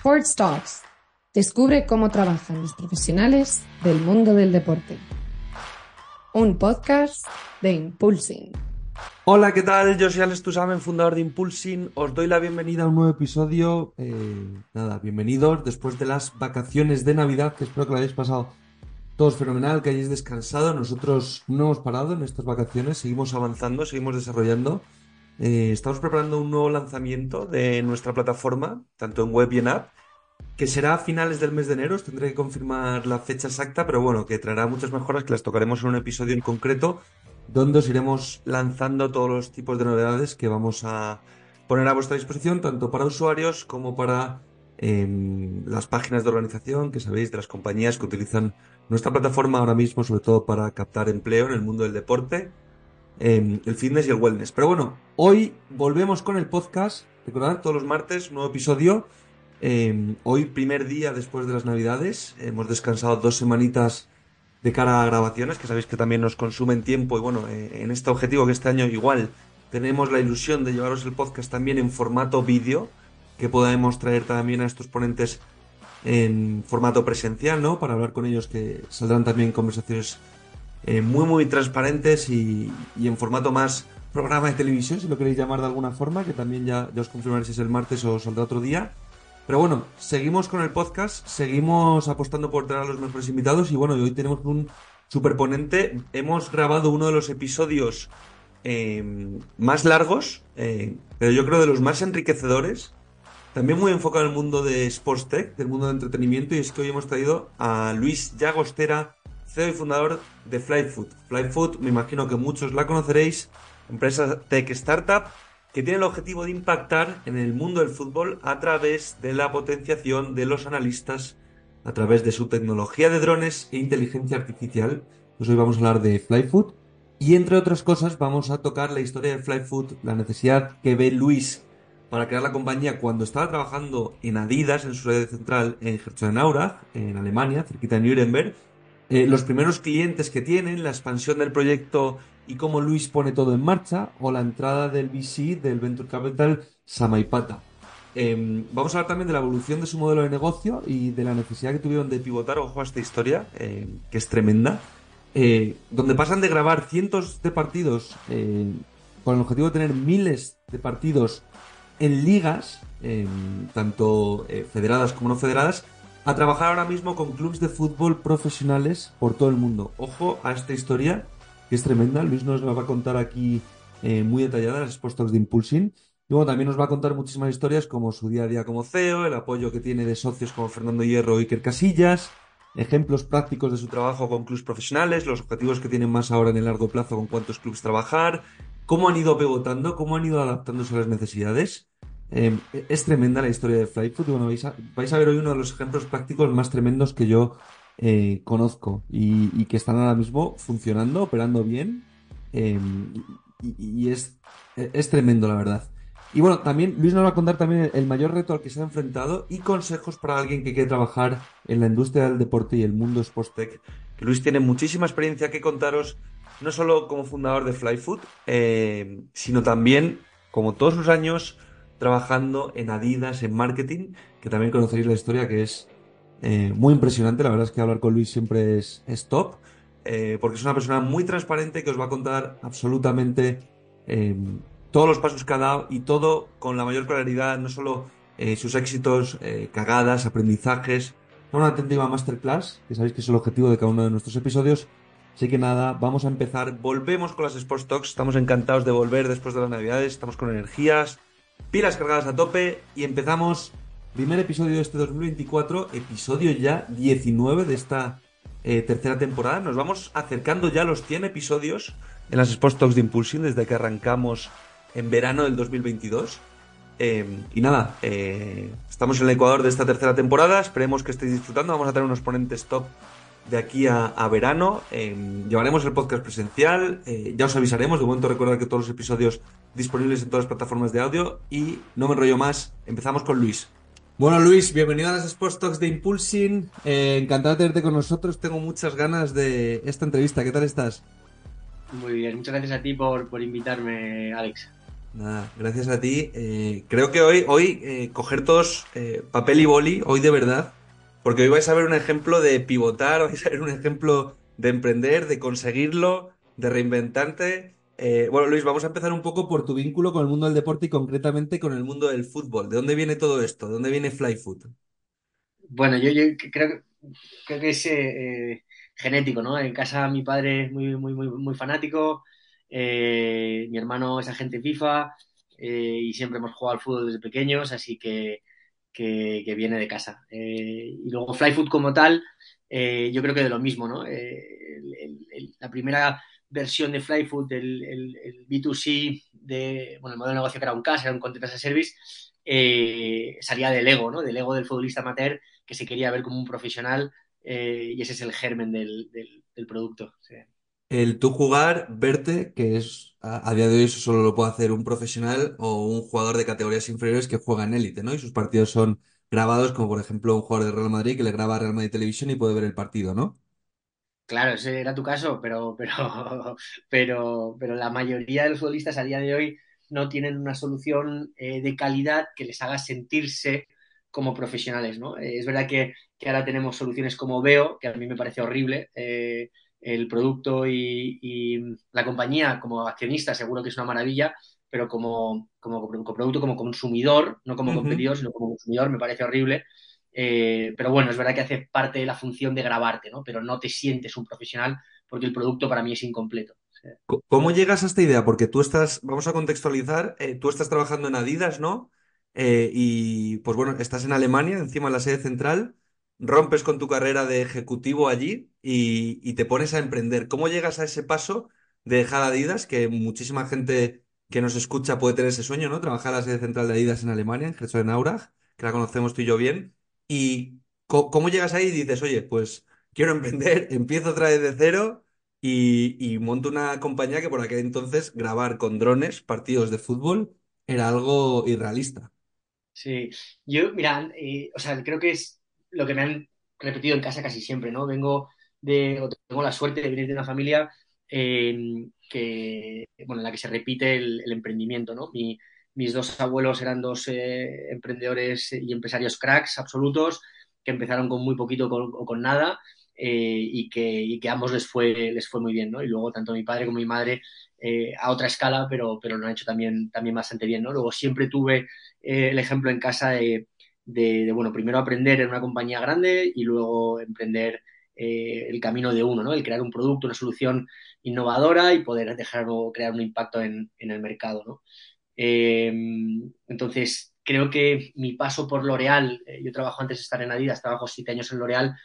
Sports Talks. Descubre cómo trabajan los profesionales del mundo del deporte. Un podcast de Impulsing. Hola, ¿qué tal? Yo soy Alex Tusamen, fundador de Impulsing. Os doy la bienvenida a un nuevo episodio. Eh, nada, bienvenidos después de las vacaciones de Navidad, que espero que lo hayáis pasado todos fenomenal, que hayáis descansado. Nosotros no hemos parado en estas vacaciones, seguimos avanzando, seguimos desarrollando. Eh, estamos preparando un nuevo lanzamiento de nuestra plataforma, tanto en web y en app, que será a finales del mes de enero. Os tendré que confirmar la fecha exacta, pero bueno, que traerá muchas mejoras que las tocaremos en un episodio en concreto, donde os iremos lanzando todos los tipos de novedades que vamos a poner a vuestra disposición, tanto para usuarios como para em, las páginas de organización, que sabéis, de las compañías que utilizan nuestra plataforma ahora mismo, sobre todo para captar empleo en el mundo del deporte, em, el fitness y el wellness. Pero bueno, hoy volvemos con el podcast. Recordad, todos los martes, nuevo episodio. Em, hoy, primer día después de las Navidades. Hemos descansado dos semanitas de cara a grabaciones, que sabéis que también nos consumen tiempo. Y bueno, eh, en este objetivo que este año igual tenemos la ilusión de llevaros el podcast también en formato vídeo, que podamos traer también a estos ponentes en formato presencial, ¿no? Para hablar con ellos que saldrán también conversaciones eh, muy, muy transparentes y, en formato más programa de televisión, si lo queréis llamar de alguna forma, que también ya, ya os confirmaré si es el martes o saldrá otro día. Pero bueno, seguimos con el podcast, seguimos apostando por traer a los mejores invitados y bueno, hoy tenemos un superponente. Hemos grabado uno de los episodios eh, más largos, eh, pero yo creo de los más enriquecedores también muy enfocado en el mundo de Sports Tech, del mundo de entretenimiento, y es que hoy hemos traído a Luis Llagostera, CEO y fundador de Flyfood. Flyfood, me imagino que muchos la conoceréis, empresa tech startup que tiene el objetivo de impactar en el mundo del fútbol a través de la potenciación de los analistas, a través de su tecnología de drones e inteligencia artificial. Pues hoy vamos a hablar de Flyfood y entre otras cosas vamos a tocar la historia de Flyfood, la necesidad que ve Luis para crear la compañía cuando estaba trabajando en Adidas, en su sede central en Herzogenaurach, en Alemania, cerquita de Nuremberg. Eh, los primeros clientes que tienen, la expansión del proyecto y cómo Luis pone todo en marcha, o la entrada del VC, del Venture Capital Samaipata. Em, vamos a hablar también de la evolución de su modelo de negocio y de la necesidad que tuvieron de pivotar, ojo a esta historia, em, que es tremenda, eh, donde pasan de grabar cientos de partidos eh, con el objetivo de tener miles de partidos en ligas, tanto eh, federadas como no federadas, a trabajar ahora mismo con clubes de fútbol profesionales por todo el mundo. Ojo a esta historia, que es tremenda. Luis nos la va a contar aquí eh, muy detallada, las expuestos de Impulsing. Y bueno, también nos va a contar muchísimas historias como su día a día como CEO, el apoyo que tiene de socios como Fernando Hierro y Iker Casillas, ejemplos prácticos de su trabajo con clubes profesionales, los objetivos que tienen más ahora en el largo plazo con cuántos clubes trabajar, cómo han ido pivotando, cómo han ido adaptándose a las necesidades. Em, es tremenda la historia de Flyfoot bueno, vais a, ver hoy uno de los ejemplos prácticos más tremendos que yo eh, conozco y, que están ahora mismo funcionando, operando bien em, y, es, es, tremendo la verdad. Y bueno, también Luis nos va a contar también el mayor reto al que se ha enfrentado y consejos para alguien que quiere trabajar en la industria del deporte y el mundo Sports Tech. Que Luis tiene muchísima experiencia que contaros, no solo como fundador de Flyfoot, eh, sino también, como todos sus años, trabajando en Adidas, en marketing, que también conoceréis la historia que es eh, muy impresionante. La verdad es que hablar con Luis siempre es, top, eh, porque es una persona muy transparente que os va a contar absolutamente eh, todos los pasos que ha dado y todo con la mayor claridad, no solo sus éxitos, cagadas, aprendizajes. Una auténtica masterclass, que sabéis que es el objetivo de cada uno de nuestros episodios. Así que nada, vamos a empezar. Volvemos con las Sports Talks. Estamos encantados de volver después de las Navidades. Estamos con energías, pilas cargadas a tope y empezamos primer episodio de este 2024, episodio ya 19 de esta eh, tercera temporada. Nos vamos acercando ya a los 100 episodios en las Sports Talks de Impulsion desde que arrancamos en verano del 2022. Em, y nada, eh, estamos en el Ecuador de esta tercera temporada, esperemos que estéis disfrutando, vamos a tener unos ponentes top de aquí a, verano. Em, llevaremos el podcast presencial, eh, ya os avisaremos. De momento recordad que todos los episodios disponibles en todas las plataformas de audio. Y no me enrollo más, empezamos con Luis. Bueno, Luis, bienvenido a las Sports Talks de Impulsing. Eh, encantado de tenerte con nosotros. Tengo muchas ganas de esta entrevista. ¿Qué tal estás? Muy bien, muchas gracias a ti por, por invitarme, Alex. Nada, gracias a ti. Eh, creo que hoy, hoy eh, coger todos eh, papel y boli, hoy de verdad, porque hoy vais a ver un ejemplo de pivotar, vais a ver un ejemplo de emprender, de conseguirlo, de reinventarte. Eh, bueno, Luis, vamos a empezar un poco por tu vínculo con el mundo del deporte y concretamente con el mundo del fútbol. ¿De dónde viene todo esto? ¿De dónde viene Flyfoot? Bueno, yo, creo, que es eh, genético, ¿no? En casa mi padre es muy, muy, muy, fanático, eh, mi hermano es agente FIFA y siempre hemos jugado al fútbol desde pequeños, así que, que, viene de casa. Eh, y luego Flyfoot como tal, eh, yo creo que de lo mismo, ¿no? Eh, la primera versión de Flyfoot, el, el, el B2C, de, bueno, el modelo de negocio que era un CAS, era un Content as a Service, salía del ego, ¿no? Del ego del futbolista amateur que se quería ver como un profesional y ese es el germen del, producto. El tú jugar, verte, que es a, día de hoy eso solo lo puede hacer un profesional o un jugador de categorías inferiores que juega en élite, ¿no? Y sus partidos son grabados, como por ejemplo un jugador de Real Madrid que le graba a Real Madrid Televisión y puede ver el partido, ¿no? Claro, ese era tu caso, pero, pero, pero, pero la mayoría de los futbolistas a día de hoy no tienen una solución eh, de calidad que les haga sentirse como profesionales, ¿no? Eh, es verdad que, que ahora tenemos soluciones como Veo, que a mí me parece horrible. eh, el producto y, y la compañía como accionista seguro que es una maravilla, pero como, como, como producto, como consumidor, no como competidor, sino como consumidor, me parece horrible. Eh, pero bueno, es verdad que hace parte de la función de grabarte, ¿no? Pero no te sientes un profesional porque el producto para mí es incompleto. ¿Cómo llegas a esta idea? Porque tú estás, vamos a contextualizar, eh, tú estás trabajando en Adidas, ¿no? Eh, y pues bueno, estás en Alemania, encima de la sede central, rompes con tu carrera de ejecutivo allí y, te pones a emprender. ¿Cómo llegas a ese paso de dejar Adidas? Que muchísima gente que nos escucha puede tener ese sueño, ¿no? Trabajar en la sede central de Adidas en Alemania, en Herzogenaurach, que la conocemos tú y yo bien. ¿Y cómo llegas ahí y dices, oye, pues quiero emprender, empiezo otra vez de cero? y, y monto una compañía que por aquel entonces grabar con drones partidos de fútbol era algo irrealista. sí, yo, mira, eh, o sea, creo que es lo que me han repetido en casa casi siempre, ¿no? Vengo de, o tengo la suerte de venir de una familia eh, que, bueno, en la que se repite el, emprendimiento, ¿no? Mi, mis dos abuelos eran dos eh, emprendedores y empresarios cracks absolutos que empezaron con muy poquito con- o con nada eh, y, que, y que ambos les fue, les fue muy bien, ¿no? Y luego tanto mi padre como mi madre a otra escala, pero, pero lo han hecho también, también bastante bien, ¿no? Luego siempre tuve el ejemplo en casa de, de, bueno, primero aprender en una compañía grande y luego emprender eh, el camino de uno, ¿no? El crear un producto, una solución innovadora y poder dejar o crear un impacto en, en el mercado, ¿no? Eh, entonces, creo que mi paso por L'Oreal, eh, yo trabajo antes de estar en Adidas, trabajo siete años en L'Oreal,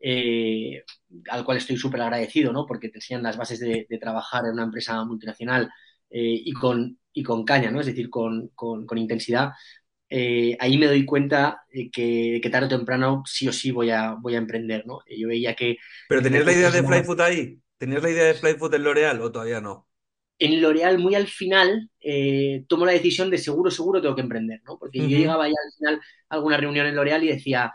eh, al cual estoy súper agradecido, ¿no? Porque te enseñan las bases de, trabajar en una empresa multinacional y, con, y con caña, ¿no? Es decir, con, con intensidad. Eh, ahí me doy cuenta de que, que, tarde o temprano sí o sí voy a, voy a emprender, ¿no? Yo veía que ¿Pero en tenías la idea de Flyfoot ahí? ¿Tenías la idea de Flyfoot en L'Oreal o todavía no? en L'Oreal muy al final eh, tomo la decisión de seguro, seguro tengo que emprender, ¿no? Porque yo llegaba ya al final a alguna reunión en L'Oreal y decía,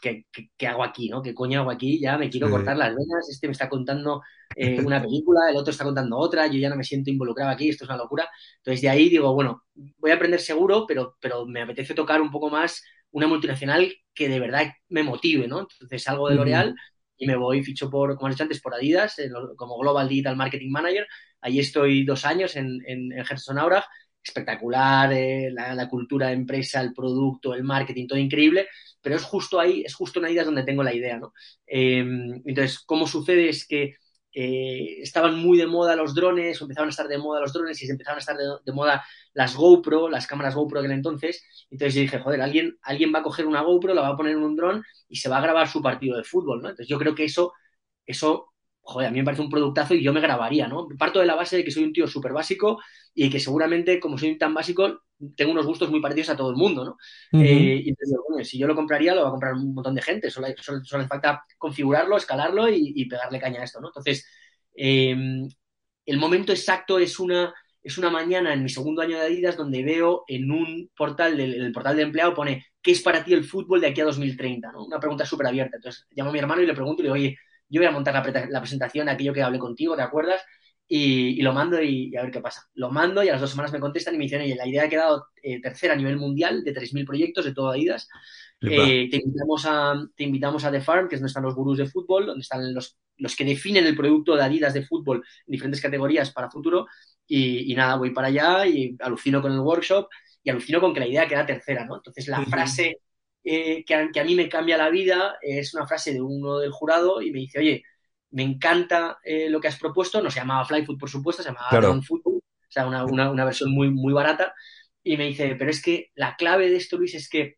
¿qué, ¿qué, qué, hago aquí, no? ¿Qué coño hago aquí? Ya me quiero Sí. cortar las venas, este me está contando eh, una película, el otro está contando otra, yo ya no me siento involucrado aquí, esto es una locura. Entonces de ahí digo, bueno, voy a aprender seguro, pero, pero me apetece tocar un poco más una multinacional que de verdad me motive, ¿no? Entonces salgo de. L'Oreal y me voy, ficho por, como has dicho antes, por Adidas, como Global Digital Marketing Manager. Ahí estoy dos años en, en, en Gerson. Espectacular, eh, la, la, cultura de empresa, el producto, el marketing, todo increíble, pero es justo ahí, es justo en Adidas donde tengo la idea, ¿no? Eh, entonces, ¿cómo sucede? Es que eh, estaban muy de moda los drones, o empezaban a estar de moda los drones y se empezaron a estar de, moda las GoPro, las cámaras GoPro aquel entonces. Entonces yo dije, joder, alguien, alguien va a coger una GoPro, la va a poner en un dron y se va a grabar su partido de fútbol, ¿no? Entonces yo creo que eso, eso, joder, a mí me parece un productazo y yo me grabaría, ¿no? Parto de la base de que soy un tío súper básico y que seguramente, como soy tan básico, tengo unos gustos muy parecidos a todo el mundo, ¿no? Uh -huh. eh, y entonces, bueno, si yo lo compraría, lo va a comprar un montón de gente, solo, solo, solo hace falta configurarlo, escalarlo y, y, pegarle caña a esto, ¿no? Entonces, eh, el momento exacto es una, es una mañana en mi segundo año de Adidas donde veo en un portal, del, el portal de empleado pone, ¿qué es para ti el fútbol de aquí a 2030? ¿no? Una pregunta súper abierta. Entonces llamo a mi hermano y le pregunto y le digo, oye, yo voy a montar la, la presentación aquello que hablé contigo, ¿te acuerdas? y, y lo mando y, y a ver qué pasa. Lo mando y a las dos semanas me contestan y me dicen, oye, la idea ha quedado eh, tercera a nivel mundial de 3.000 proyectos de todo Adidas. Eh, te, invitamos a, te invitamos a The Farm, que es donde están los gurús de fútbol, donde están los, los que definen el producto de Adidas de fútbol en diferentes categorías para futuro. Y, y nada, voy para allá y alucino con el workshop y alucino con que la idea queda tercera, ¿no? Entonces la frase eh, que, a, que a mí me cambia la vida es una frase de uno del jurado y me dice, oye, me encanta eh, lo que has propuesto, no se llamaba Flyfoot, por supuesto, se llamaba Claro. Drone Football, o sea, una, una, una versión muy, muy barata, y me dice, pero es que la clave de esto, Luis, es que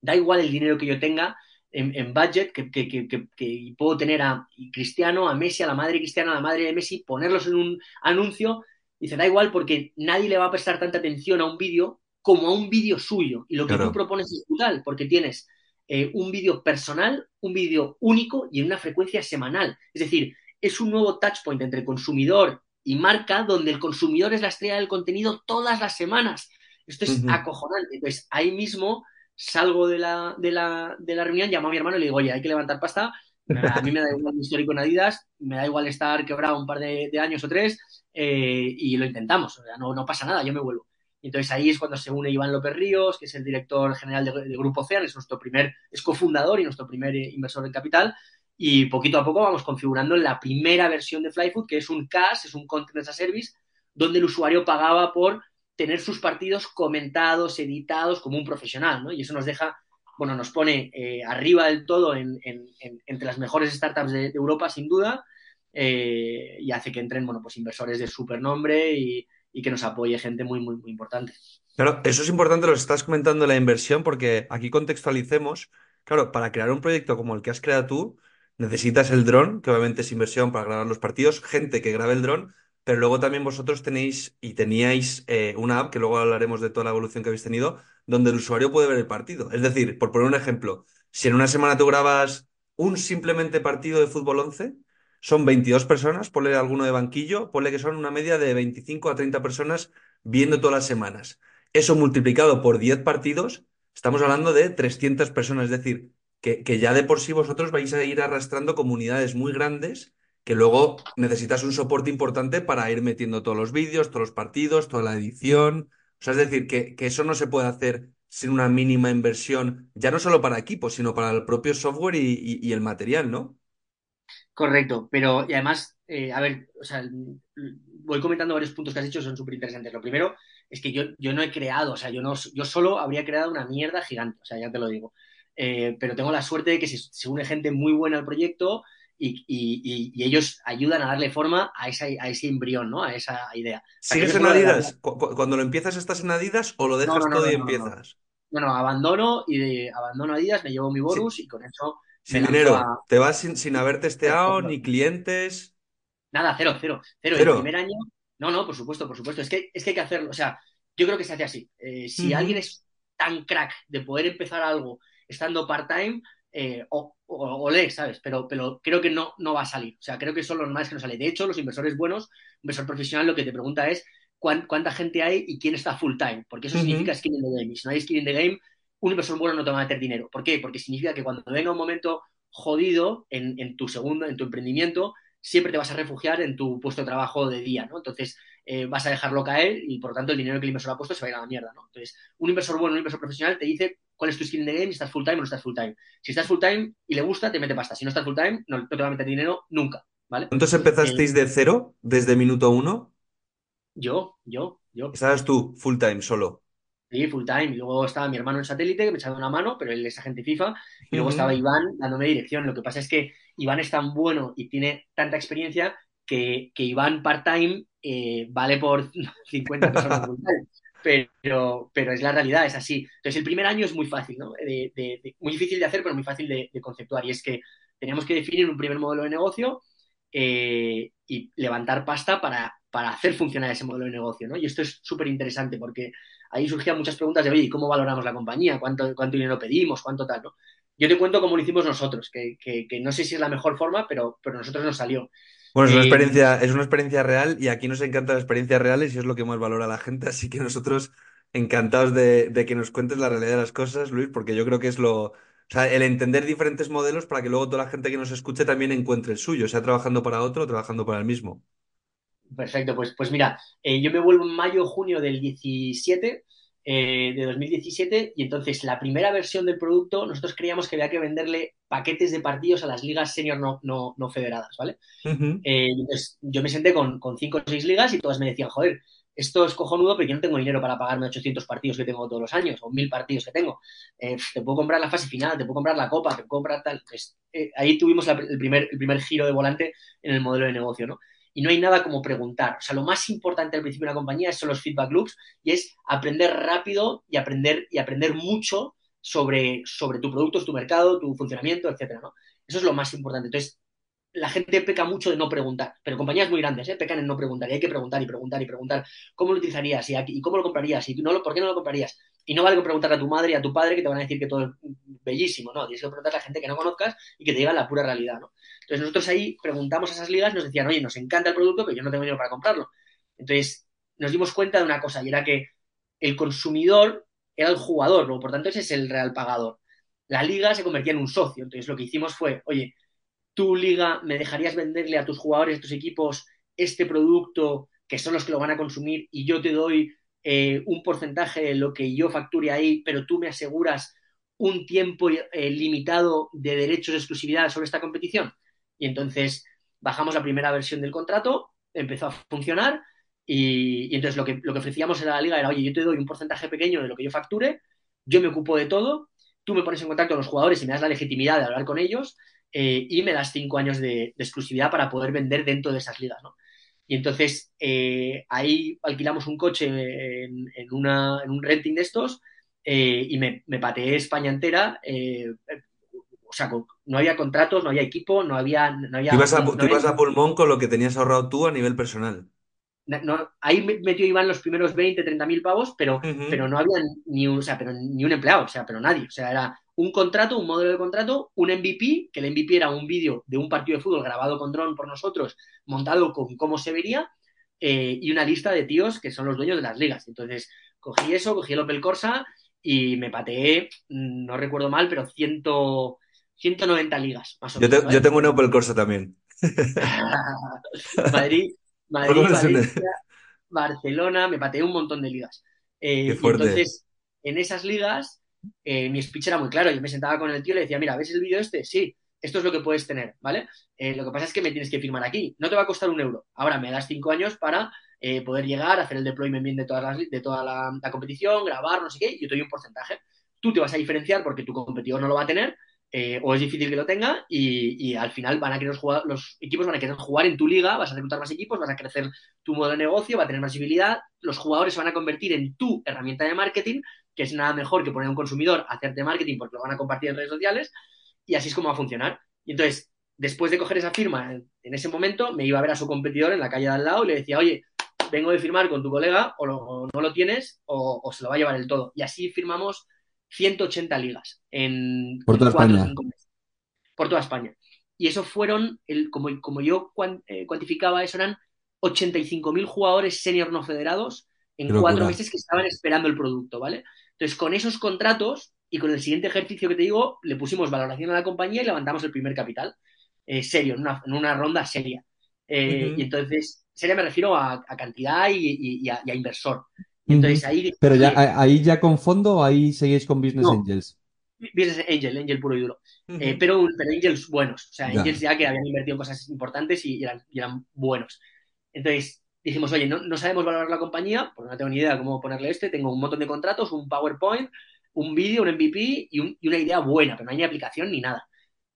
da igual el dinero que yo tenga en, en budget, que, que, que, que, que puedo tener a Cristiano, a Messi, a la madre Cristiano, a la madre de Messi, ponerlos en un anuncio, dice, da igual porque nadie le va a prestar tanta atención a un vídeo como a un vídeo suyo. Y lo que Claro. tú propones es brutal, porque tienes eh, un vídeo personal, un vídeo único y en una frecuencia semanal. Es decir, es un nuevo touchpoint entre consumidor y marca, donde el consumidor es la estrella del contenido todas las semanas. Esto es acojonante. Entonces, ahí mismo salgo de la, de, la, de la reunión, llamo a mi hermano y le digo, oye, hay que levantar pasta. A mí me da igual mi histórico en Adidas, me da igual estar quebrado un par de, de años o tres eh, y lo intentamos. O sea, no, no pasa nada, yo me vuelvo. Y entonces ahí es cuando se une Iván López Ríos, que es el director general de, Grupo Ocean, es nuestro primer, es cofundador y nuestro primer eh, inversor en capital. Y poquito a poco vamos configurando la primera versión de Flyfood, que es un CAS, es un Content as a Service, donde el usuario pagaba por tener sus partidos comentados, editados como un profesional, ¿no? Y eso nos deja, bueno, nos pone eh, arriba del todo en, en, en, entre las mejores startups de, Europa, sin duda, eh, y hace que entren, bueno, pues inversores de super nombre y, y que nos apoye gente muy, muy, muy importante. Claro, eso es importante, lo estás comentando la inversión, porque aquí contextualicemos. Claro, para crear un proyecto como el que has creado tú, necesitas el dron, que obviamente es inversión para grabar los partidos, gente que grabe el dron, pero luego también vosotros tenéis y teníais eh, una app, que luego hablaremos de toda la evolución que habéis tenido, donde el usuario puede ver el partido. Es decir, por poner un ejemplo, si en una semana tú grabas un simplemente partido de fútbol 11, son 22 personas, ponle alguno de banquillo, ponle que son una media de 25 a 30 personas viendo todas las semanas. Eso multiplicado por 10 partidos, estamos hablando de 300 personas, es decir, que, que ya de por sí vosotros vais a ir arrastrando comunidades muy grandes que luego necesitas un soporte importante para ir metiendo todos los vídeos, todos los partidos, toda la edición. O sea, es decir, que, que eso no se puede hacer sin una mínima inversión, ya no solo para equipos, sino para el propio software y, y- y el material, ¿no? Correcto, pero y además, eh, a ver, o sea, voy comentando varios puntos que has dicho, son súper interesantes. Lo primero es que yo, yo no he creado, o sea, yo, no, yo solo habría creado una mierda gigante, o sea, ya te lo digo. Eh, pero tengo la suerte de que se, se une gente muy buena al proyecto y, y- y- ellos ayudan a darle forma a, esa, a ese embrión, ¿no? A esa idea. ¿Sigues en Adidas? Cu- cu- Cuando lo empiezas, ¿estás en Adidas o lo dejas no, no, todo y empiezas? No, no, abandono y de abandono Adidas, me llevo mi bonus y con eso Sin dinero. a, Te vas sin, sin haber testeado, ni clientes. Nada, cero, cero, cero. Cero. El primer año, no, no, por supuesto, por supuesto. Es que, es que hay que hacerlo. O sea, yo creo que se hace así. Eh, si alguien es tan crack de poder empezar algo estando part-time, eh, o, o, o lee, ¿sabes? Pero, pero creo que no, no va a salir. O sea, creo que son los normales que no sale. De hecho, los inversores buenos, inversor profesional, lo que te pregunta es cuán- cuánta gente hay y quién está full-time. Porque eso significa skin in the game. Y si no hay skin in the game, un inversor bueno no te va a meter dinero. ¿Por qué? Porque significa que cuando venga un momento jodido en, en tu segundo, en tu emprendimiento, siempre te vas a refugiar en tu puesto de trabajo de día, ¿no? Entonces eh, vas a dejarlo caer y por lo tanto el dinero que el inversor ha puesto se va a ir a la mierda, ¿no? Entonces, un inversor bueno, un inversor profesional te dice cuál es tu skill in the game, si estás full time o no estás full time. Si estás full time y le gusta, te mete pasta. Si no estás full time, no, no te va a meter dinero nunca, ¿vale? ¿Cuántos empezasteis de cero desde minuto uno? Yo, yo, yo. Estabas tú, full time, solo. Sí, full time. Y luego estaba mi hermano en satélite, que me echaba una mano, pero él es agente FIFA. Y luego estaba Iván dándome dirección. Lo que pasa es que Iván es tan bueno y tiene tanta experiencia que, que Iván part-time eh, vale por 50 personas full time. Pero, pero es la realidad, es así. Entonces, el primer año es muy fácil, ¿no? De- de- de- muy difícil de hacer, pero muy fácil de, de conceptuar. Y es que teníamos que definir un primer modelo de negocio eh, y levantar pasta para, para hacer funcionar ese modelo de negocio, ¿no? Y esto es súper interesante porque ahí surgían muchas preguntas de, oye, ¿cómo valoramos la compañía? ¿Cuánto, cuánto dinero pedimos? ¿Cuánto tal? ¿no? Yo te cuento cómo lo hicimos nosotros, que, que, que no sé si es la mejor forma, pero, pero nosotros nos salió. Bueno, es una Eh, experiencia, es una experiencia real y aquí nos encantan las experiencias reales y es lo que más valora la gente, así que nosotros encantados de, de que nos cuentes la realidad de las cosas, Luis, porque yo creo que es lo, o sea, el entender diferentes modelos para que luego toda la gente que nos escuche también encuentre el suyo, sea trabajando para otro o trabajando para el mismo. Perfecto, pues, pues mira, eh, yo me vuelvo en mayo, junio del 17, eh, de 2017, y entonces la primera versión del producto, nosotros creíamos que había que venderle paquetes de partidos a las ligas senior no, no, no federadas, ¿vale? Eh, entonces yo me senté con, con cinco o seis ligas y todas me decían, joder, esto es cojonudo, pero yo no tengo dinero para pagarme 800 partidos que tengo todos los años, o 1000 partidos que tengo. Eh, te puedo comprar la fase final, te puedo comprar la copa, te puedo comprar tal. Pues, eh, ahí tuvimos la- el, primer, el primer giro de volante en el modelo de negocio, ¿no? Y no hay nada como preguntar. O sea, lo más importante al principio de una compañía son los feedback loops y es aprender rápido y aprender, y aprender mucho sobre, sobre tu producto, tu mercado, tu funcionamiento, etcétera, ¿no? Eso es lo más importante. Entonces, la gente peca mucho de no preguntar, pero compañías muy grandes ¿eh? pecan en no preguntar y hay que preguntar y preguntar y preguntar cómo lo utilizarías y, aquí- y cómo lo comprarías y no lo, por qué no lo comprarías. Y no vale con preguntarle a tu madre y a tu padre que te van a decir que todo es bellísimo, ¿no? Tienes que preguntarle a la gente que no conozcas y que te diga la pura realidad, ¿no? Entonces nosotros ahí preguntamos a esas ligas y nos decían, oye, nos encanta el producto, pero yo no tengo dinero para comprarlo. Entonces nos dimos cuenta de una cosa y era que el consumidor era el jugador, ¿no? por tanto ese es el real pagador. La liga se convertía en un socio. Entonces lo que hicimos fue, oye, tu liga, ¿me dejarías venderle a tus jugadores, a tus equipos, este producto que son los que lo van a consumir y yo te doy eh, un porcentaje de lo que yo facture ahí, pero tú me aseguras un tiempo eh, limitado de derechos de exclusividad sobre esta competición? Y entonces bajamos la primera versión del contrato, empezó a funcionar y, entonces lo que, lo que ofrecíamos a la liga era, oye, yo te doy un porcentaje pequeño de lo que yo facture, yo me ocupo de todo, tú me pones en contacto con los jugadores y me das la legitimidad de hablar con ellos eh, y me das cinco años de, de, exclusividad para poder vender dentro de esas ligas, ¿no? Y entonces eh, ahí alquilamos un coche en, en, una, en un renting de estos eh, y me, me, pateé España entera. Eh, o sea, no había contratos, no había equipo, no había... No había tú ibas, a, no, tú no ibas había... a pulmón con lo que tenías ahorrado tú a nivel personal. No, ahí metió Iván los primeros 20, 30 mil pavos, pero, uh -huh. pero no había ni un, o sea, pero ni un empleado, o sea, pero nadie. O sea, era un contrato, un modelo de contrato, un MVP, que el MVP era un vídeo de un partido de fútbol grabado con dron por nosotros, montado con cómo se vería, eh, y una lista de tíos que son los dueños de las ligas. Entonces, cogí eso, cogí el Opel Corsa y me pateé, no recuerdo mal, pero 100, 190 ligas, más o yo menos. Te, ¿vale? Yo tengo un Opel Corsa también. Madrid, Madrid, Valencia, Barcelona, me pateé un montón de ligas. Eh, Qué y fuerte. entonces, en esas ligas, eh, mi speech era muy claro. Yo me sentaba con el tío y le decía, mira, ¿ves el vídeo este? Sí, esto es lo que puedes tener, ¿vale? Eh, lo que pasa es que me tienes que firmar aquí. No te va a costar un euro. Ahora me das cinco años para eh, poder llegar, hacer el deployment bien de, todas las, de toda la, competición, grabar, no sé qué, yo te doy un porcentaje. Tú te vas a diferenciar porque tu competidor no lo va a tener, eh, o es difícil que lo tenga, y, al final van a querer los equipos van a querer jugar en tu liga, vas a reclutar más equipos, vas a crecer tu modo de negocio, va a tener más visibilidad, los jugadores se van a convertir en tu herramienta de marketing, que es nada mejor que poner a un consumidor a hacerte marketing porque lo van a compartir en redes sociales, y así es como va a funcionar. Y entonces, después de coger esa firma, en, ese momento me iba a ver a su competidor en la calle de al lado y le decía, oye, vengo de firmar con tu colega, o, lo, o no lo tienes, o, o, se lo va a llevar el todo. Y así firmamos 180 ligas en por toda cuatro, España. Cinco meses, por toda España. Y eso fueron, el, como, como yo eh, cuantificaba, eso eran 85.000 jugadores senior no federados en Qué cuatro locura. meses que estaban esperando el producto, ¿vale? Entonces, con esos contratos y con el siguiente ejercicio que te digo, le pusimos valoración a la compañía y levantamos el primer capital, eh, serio, en una, en una, ronda seria. Eh, uh -huh. Y entonces, seria me refiero a, a cantidad y, y, y, a, y, a, inversor. Y entonces uh -huh. ahí... Pero ya, ahí ya con fondo o ahí seguís con Business no, Angels? Business Angel, Angel puro y duro. Uh -huh. eh, pero, pero Angels buenos, o sea. Angels ya que habían invertido en cosas importantes y eran, y eran buenos. Entonces dijimos, oye, no, no, sabemos valorar la compañía, porque no tengo ni idea cómo ponerle este, tengo un montón de contratos, un PowerPoint, un vídeo, un MVP y, un, y, una idea buena, pero no hay ni aplicación ni nada.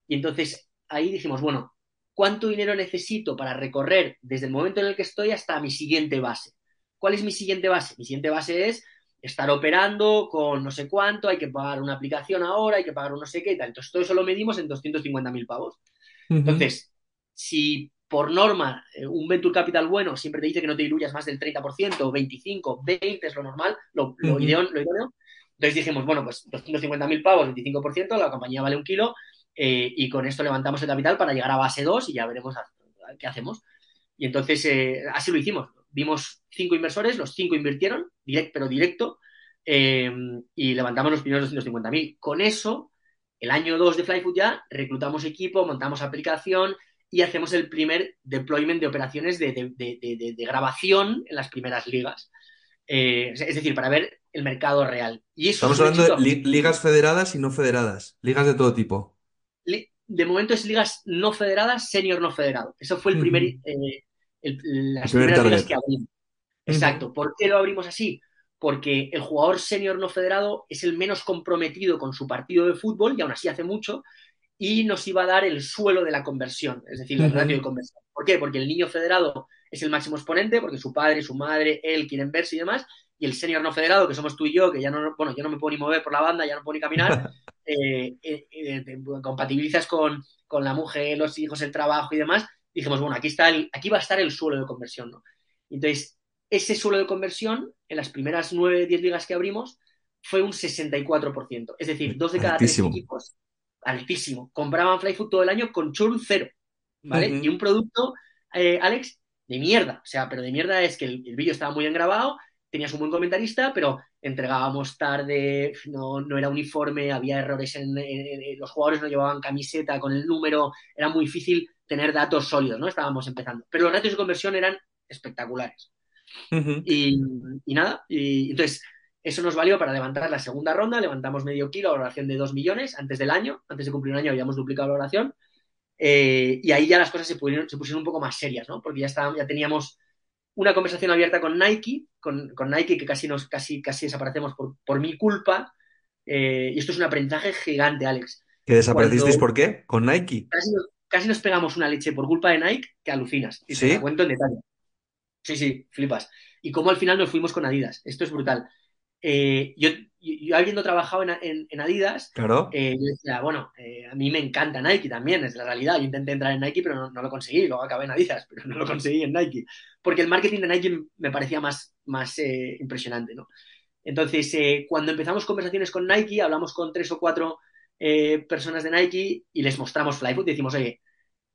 Y entonces ahí dijimos, bueno, ¿cuánto dinero necesito para recorrer desde el momento en el que estoy hasta mi siguiente base? ¿Cuál es mi siguiente base? Mi siguiente base es estar operando con no sé cuánto, hay que pagar una aplicación ahora, hay que pagar un no sé qué y tal. Entonces todo eso lo medimos en 250.000 pavos. Uh -huh. Entonces, si por norma, eh, un venture capital bueno siempre te dice que no te diluyas más del 30%, 25, 20 es lo normal, lo, lo, uh -huh. lo idóneo. Entonces dijimos, bueno, pues 250.000 pavos, 25%, la compañía vale un kilo eh, y con esto levantamos el capital para llegar a base 2 y ya veremos a, a, qué hacemos. Y entonces eh, así lo hicimos. Vimos cinco inversores, los cinco invirtieron, direct, pero directo, eh, y levantamos los primeros 250.000. Con eso, el año 2 de Flyfood ya reclutamos equipo, montamos aplicación, y hacemos el primer deployment de operaciones de, de, de, de grabación en las primeras ligas. Eh, es decir, para ver el mercado real. Y eso Estamos hablando de li ligas federadas y no federadas, ligas de todo tipo. De momento es ligas no federadas, senior no federado. Eso fue el primer, uh -huh. eh, el, las el primeras ligas que abrimos. Exacto. Uh -huh. ¿Por qué lo abrimos así? Porque el jugador senior no federado es el menos comprometido con su partido de fútbol y aún así hace mucho y nos iba a dar el suelo de la conversión, es decir, el ratio de conversión. ¿Por qué? Porque el niño federado es el máximo exponente, porque su padre, su madre, él quieren verse y demás, y el senior no federado, que somos tú y yo, que ya no, bueno, yo no me puedo ni mover por la banda, ya no puedo ni caminar, eh, eh, eh, compatibilizas con, con, la mujer, los hijos, el trabajo y demás, dijimos, bueno, aquí, está el, aquí va a estar el suelo de conversión, ¿no? Entonces, ese suelo de conversión, en las primeras 9, 10 ligas que abrimos, fue un 64%. Es decir, dos de cada altísimo. tres equipos, altísimo, compraban Flyfood todo el año con churn cero, ¿vale? Uh -huh. Y un producto, eh, Alex, de mierda. O sea, pero de mierda es que el, el vídeo estaba muy bien grabado, tenías un buen comentarista, pero entregábamos tarde, no, no era uniforme, había errores en, en, en, los jugadores no llevaban camiseta con el número, era muy difícil tener datos sólidos, ¿no? Estábamos empezando. Pero los ratios de conversión eran espectaculares. Uh -huh. y, y, nada, y entonces eso nos valió para levantar la segunda ronda, levantamos medio kilo, valoración de 2 millones antes del año, antes de cumplir un año habíamos duplicado la valoración, eh, y ahí ya las cosas se, pudieron, se, pusieron un poco más serias, ¿no? Porque ya, estábamos, ya teníamos una conversación abierta con Nike, con, con Nike que casi, nos, casi, casi desaparecemos por, por mi culpa, eh, y esto es un aprendizaje gigante, Alex. ¿Que desaparecisteis por qué? ¿Con Nike? Casi nos, casi nos, pegamos una leche por culpa de Nike que alucinas, y ¿Sí? te cuento en detalle. Sí, sí, flipas. Y cómo al final nos fuimos con Adidas. Esto es brutal. Eh, yo, yo, habiendo trabajado en, en, en Adidas, claro. eh, yo decía, bueno, eh, a mí me encanta Nike también, es la realidad. Yo intenté entrar en Nike, pero no, no, lo conseguí. Luego acabé en Adidas, pero no lo conseguí en Nike. Porque el marketing de Nike me parecía más, más eh, impresionante, ¿no? Entonces, eh, cuando empezamos conversaciones con Nike, hablamos con tres o cuatro eh, personas de Nike y les mostramos Flyfoot y decimos, oye,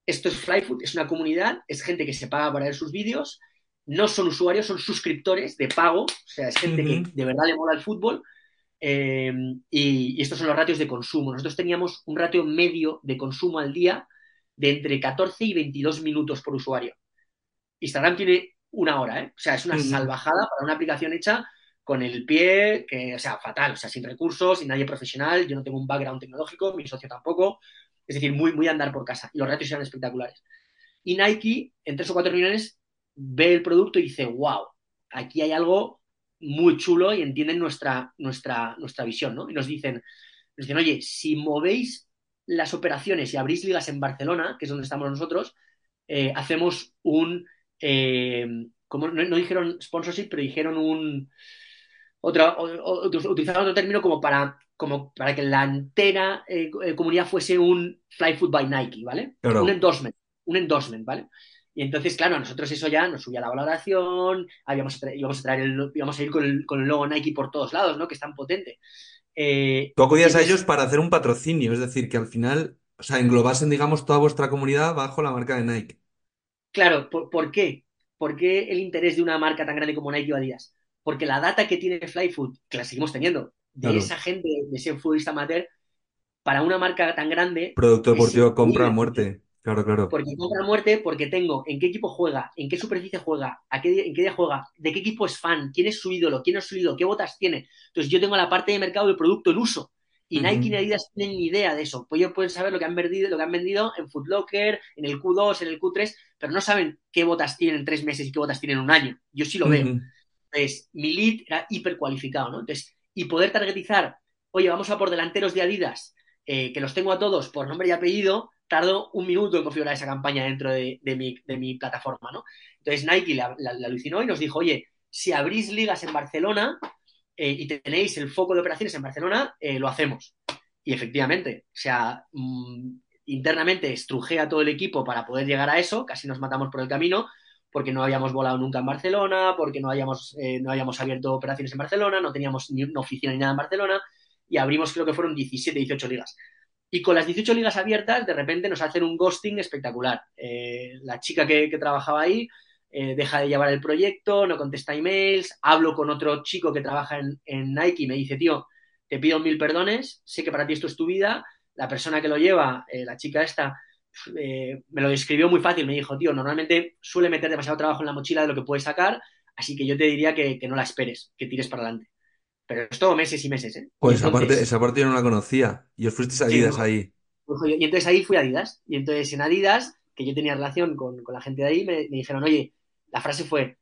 esto es Flyfoot, es una comunidad, es gente que se paga para ver sus vídeos no son usuarios, son suscriptores de pago, o sea, es gente uh -huh. que de verdad le mola el fútbol. Eh, y, y, estos son los ratios de consumo. Nosotros teníamos un ratio medio de consumo al día de entre 14 y 22 minutos por usuario. Instagram tiene una hora, ¿eh? O sea, es una uh -huh. salvajada para una aplicación hecha con el pie, que, o sea, fatal, o sea, sin recursos, sin nadie profesional. Yo no tengo un background tecnológico, mi socio tampoco. Es decir, muy, muy andar por casa. Y los ratios eran espectaculares. Y Nike, en tres o cuatro reuniones, ve el producto y dice, wow, aquí hay algo muy chulo y entienden nuestra, nuestra, nuestra visión, ¿no? Y nos dicen, nos dicen, oye, si movéis las operaciones y abrís ligas en Barcelona, que es donde estamos nosotros, eh, hacemos un, eh, como no, no, dijeron sponsorship, pero dijeron un, otra, utilizaron otro término como para, como para que la entera eh, comunidad fuese un Fly Food by Nike, ¿vale? Claro. Un endorsement, un endorsement, ¿vale? Y entonces, claro, a nosotros eso ya nos subía la valoración, habíamos, íbamos, a traer el, íbamos a ir con el, con el, logo Nike por todos lados, ¿no? Que es tan potente. Eh, Tú acudías entonces, a ellos para hacer un patrocinio, es decir, que al final, o sea, englobasen, digamos, toda vuestra comunidad bajo la marca de Nike. Claro, ¿por, ¿por qué? ¿Por qué el interés de una marca tan grande como Nike o Adidas? Porque la data que tiene Flyfood, que la seguimos teniendo, de claro. esa gente, de ese futbolista amateur, para una marca tan grande... Producto deportivo compra a muerte. Claro, claro. Porque compra muerte, porque tengo en qué equipo juega, en qué superficie juega, a qué, en qué día juega, de qué equipo es fan, quién es su ídolo, quién es su ídolo, qué botas tiene. Entonces yo tengo la parte de mercado del producto en uso. Y uh -huh. Nike y Adidas tienen ni idea de eso. Pues ellos pueden saber lo que han vendido, lo que han vendido en Footlocker, en el Q2, en el Q3, pero no saben qué botas tienen en tres meses y qué botas tienen en un año. Yo sí lo uh -huh. veo. Entonces, mi lead era hiper cualificado, ¿no? Entonces, y poder targetizar, oye, vamos a por delanteros de Adidas, eh, que los tengo a todos por nombre y apellido, tardo un minuto en configurar esa campaña dentro de, mi, plataforma, ¿no? Entonces Nike la, la, alucinó y nos dijo, oye, si abrís ligas en Barcelona eh, y tenéis el foco de operaciones en Barcelona, eh, lo hacemos. Y efectivamente, o sea, mmm, internamente estrujé a todo el equipo para poder llegar a eso, casi nos matamos por el camino, porque no habíamos volado nunca en Barcelona, porque no habíamos, eh, no habíamos abierto operaciones en Barcelona, no teníamos ni una oficina ni nada en Barcelona, y abrimos creo que fueron 17, 18 ligas. Y con las 18 ligas abiertas, de repente nos hacen un ghosting espectacular. Eh, la chica que, trabajaba ahí eh, deja de llevar el proyecto, no contesta emails, hablo con otro chico que trabaja en, Nike y me dice, tío, te pido mil perdones, sé que para ti esto es tu vida, la persona que lo lleva, eh, la chica esta, me lo describió muy fácil. Me dijo, tío, normalmente suele meter demasiado trabajo en la mochila de lo que puedes sacar, así que yo te diría que, no la esperes, que tires para adelante. Pero es todo meses y meses, ¿eh? Pues esa, parte, esa parte yo no la conocía. Y os fuisteis a Adidas ahí. Y entonces ahí fui a Adidas. Y entonces en Adidas, que yo tenía relación con, la gente de ahí, me, dijeron, oye, la frase fue,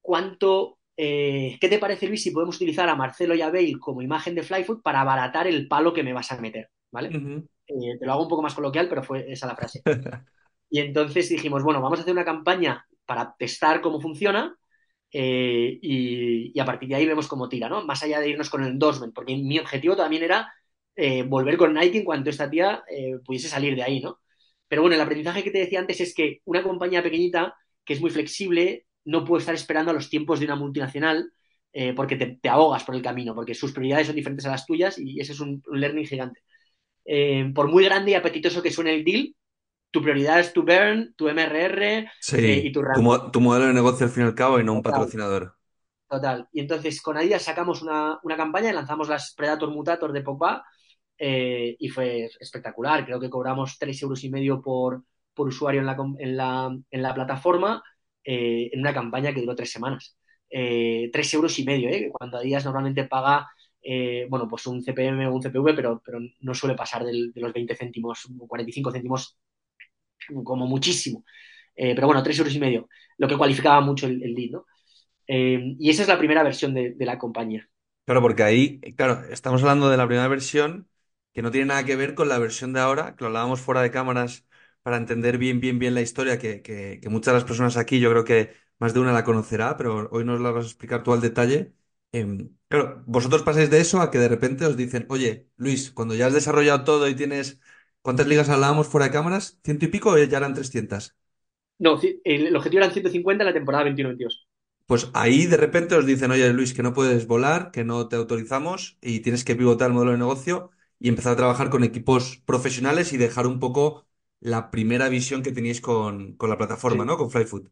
¿cuánto, eh, qué te parece Luis si podemos utilizar a Marcelo y a Bale como imagen de Flyfoot para abaratar el palo que me vas a meter? ¿Vale? Eh, te lo hago un poco más coloquial, pero fue esa la frase. y entonces dijimos, bueno, vamos a hacer una campaña para testar cómo funciona eh, y, a partir de ahí vemos cómo tira, ¿no? Más allá de irnos con el endorsement, porque mi objetivo también era eh, volver con Nike en cuanto esta tía pudiese salir de ahí, ¿no? Pero bueno, el aprendizaje que te decía antes es que una compañía pequeñita, que es muy flexible, no puede estar esperando a los tiempos de una multinacional porque te, ahogas por el camino, porque sus prioridades son diferentes a las tuyas y ese es un learning gigante. Eh, por muy grande y apetitoso que suene el deal, tu prioridad es tu burn, tu MRR eh, y tu, tu, modelo de negocio al fin y al cabo y no un patrocinador. Total. Y entonces con Adidas sacamos una, campaña y lanzamos las Predator Mutator de Pogba eh, y fue espectacular. Creo que cobramos tres euros y medio por, usuario en la, en la, en la plataforma en una campaña que duró tres semanas. tres euros y medio, cuando Adidas normalmente paga eh, bueno, pues un CPM o un CPV, pero, pero no suele pasar de los 20 céntimos o 45 céntimos como muchísimo. Eh, pero bueno, 3 euros y medio, lo que cualificaba mucho el, lead, ¿no? Eh, y esa es la primera versión de, la compañía. Claro, porque ahí, claro, estamos hablando de la primera versión que no tiene nada que ver con la versión de ahora, que lo hablábamos fuera de cámaras para entender bien, bien, bien la historia, que, que muchas de las personas aquí yo creo que más de una la conocerá, pero hoy nos la vas a explicar tú al detalle. Em, claro, vosotros pasáis de eso a que de repente os dicen, oye, Luis, cuando ya has desarrollado todo y tienes, ¿cuántas ligas hablábamos fuera de cámaras? ¿Ciento y pico o ya eran 300? No, el, objetivo eran 150 en la temporada 21-22. Pues ahí de repente os dicen, oye, Luis, que no puedes volar, que no te autorizamos y tienes que pivotar el modelo de negocio y empezar a trabajar con equipos profesionales y dejar un poco la primera visión que teníais con, la plataforma, ¿no? Con Flyfoot.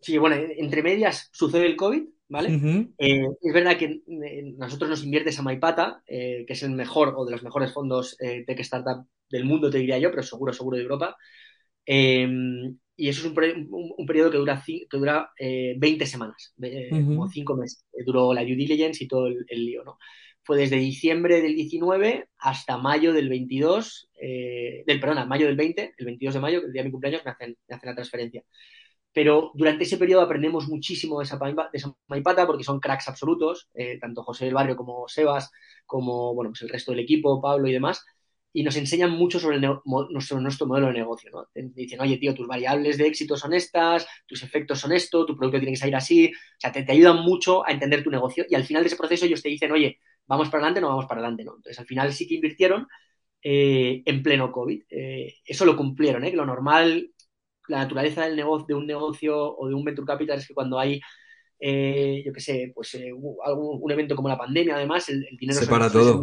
Sí, bueno, entre medias sucede el COVID, ¿vale? Eh, es verdad que eh, nosotros nos invierte Samaipata, eh, que es el mejor o de los mejores fondos de tech startup del mundo, te diría yo, pero seguro, seguro de Europa. Em, y eso es un, periodo que dura, que dura 20 semanas, como 5 meses. Duró la due diligence y todo el, lío, ¿no? Fue desde diciembre del 19 hasta mayo del 22, del, perdona, mayo del 20, el 22 de mayo, que el día de mi cumpleaños, me hacen, me hacen la transferencia pero durante ese periodo aprendemos muchísimo de esa, de Maipata porque son cracks absolutos, eh, tanto José del Barrio como Sebas, como bueno, pues el resto del equipo, Pablo y demás, y nos enseñan mucho sobre, nuestro, nuestro, modelo de negocio. ¿no? dicen, oye, tío, tus variables de éxito son estas, tus efectos son esto, tu producto tiene que salir así, o sea, te, te ayudan mucho a entender tu negocio y al final de ese proceso ellos te dicen, oye, vamos para adelante, no vamos para adelante, ¿no? Entonces al final sí que invirtieron eh, en pleno COVID. Eh, eso lo cumplieron, ¿eh? que lo normal la naturaleza del negocio, de un negocio o de un venture capital es que cuando hay, eh, yo qué sé, pues eh, algún, un evento como la pandemia, además, el, dinero se para todo.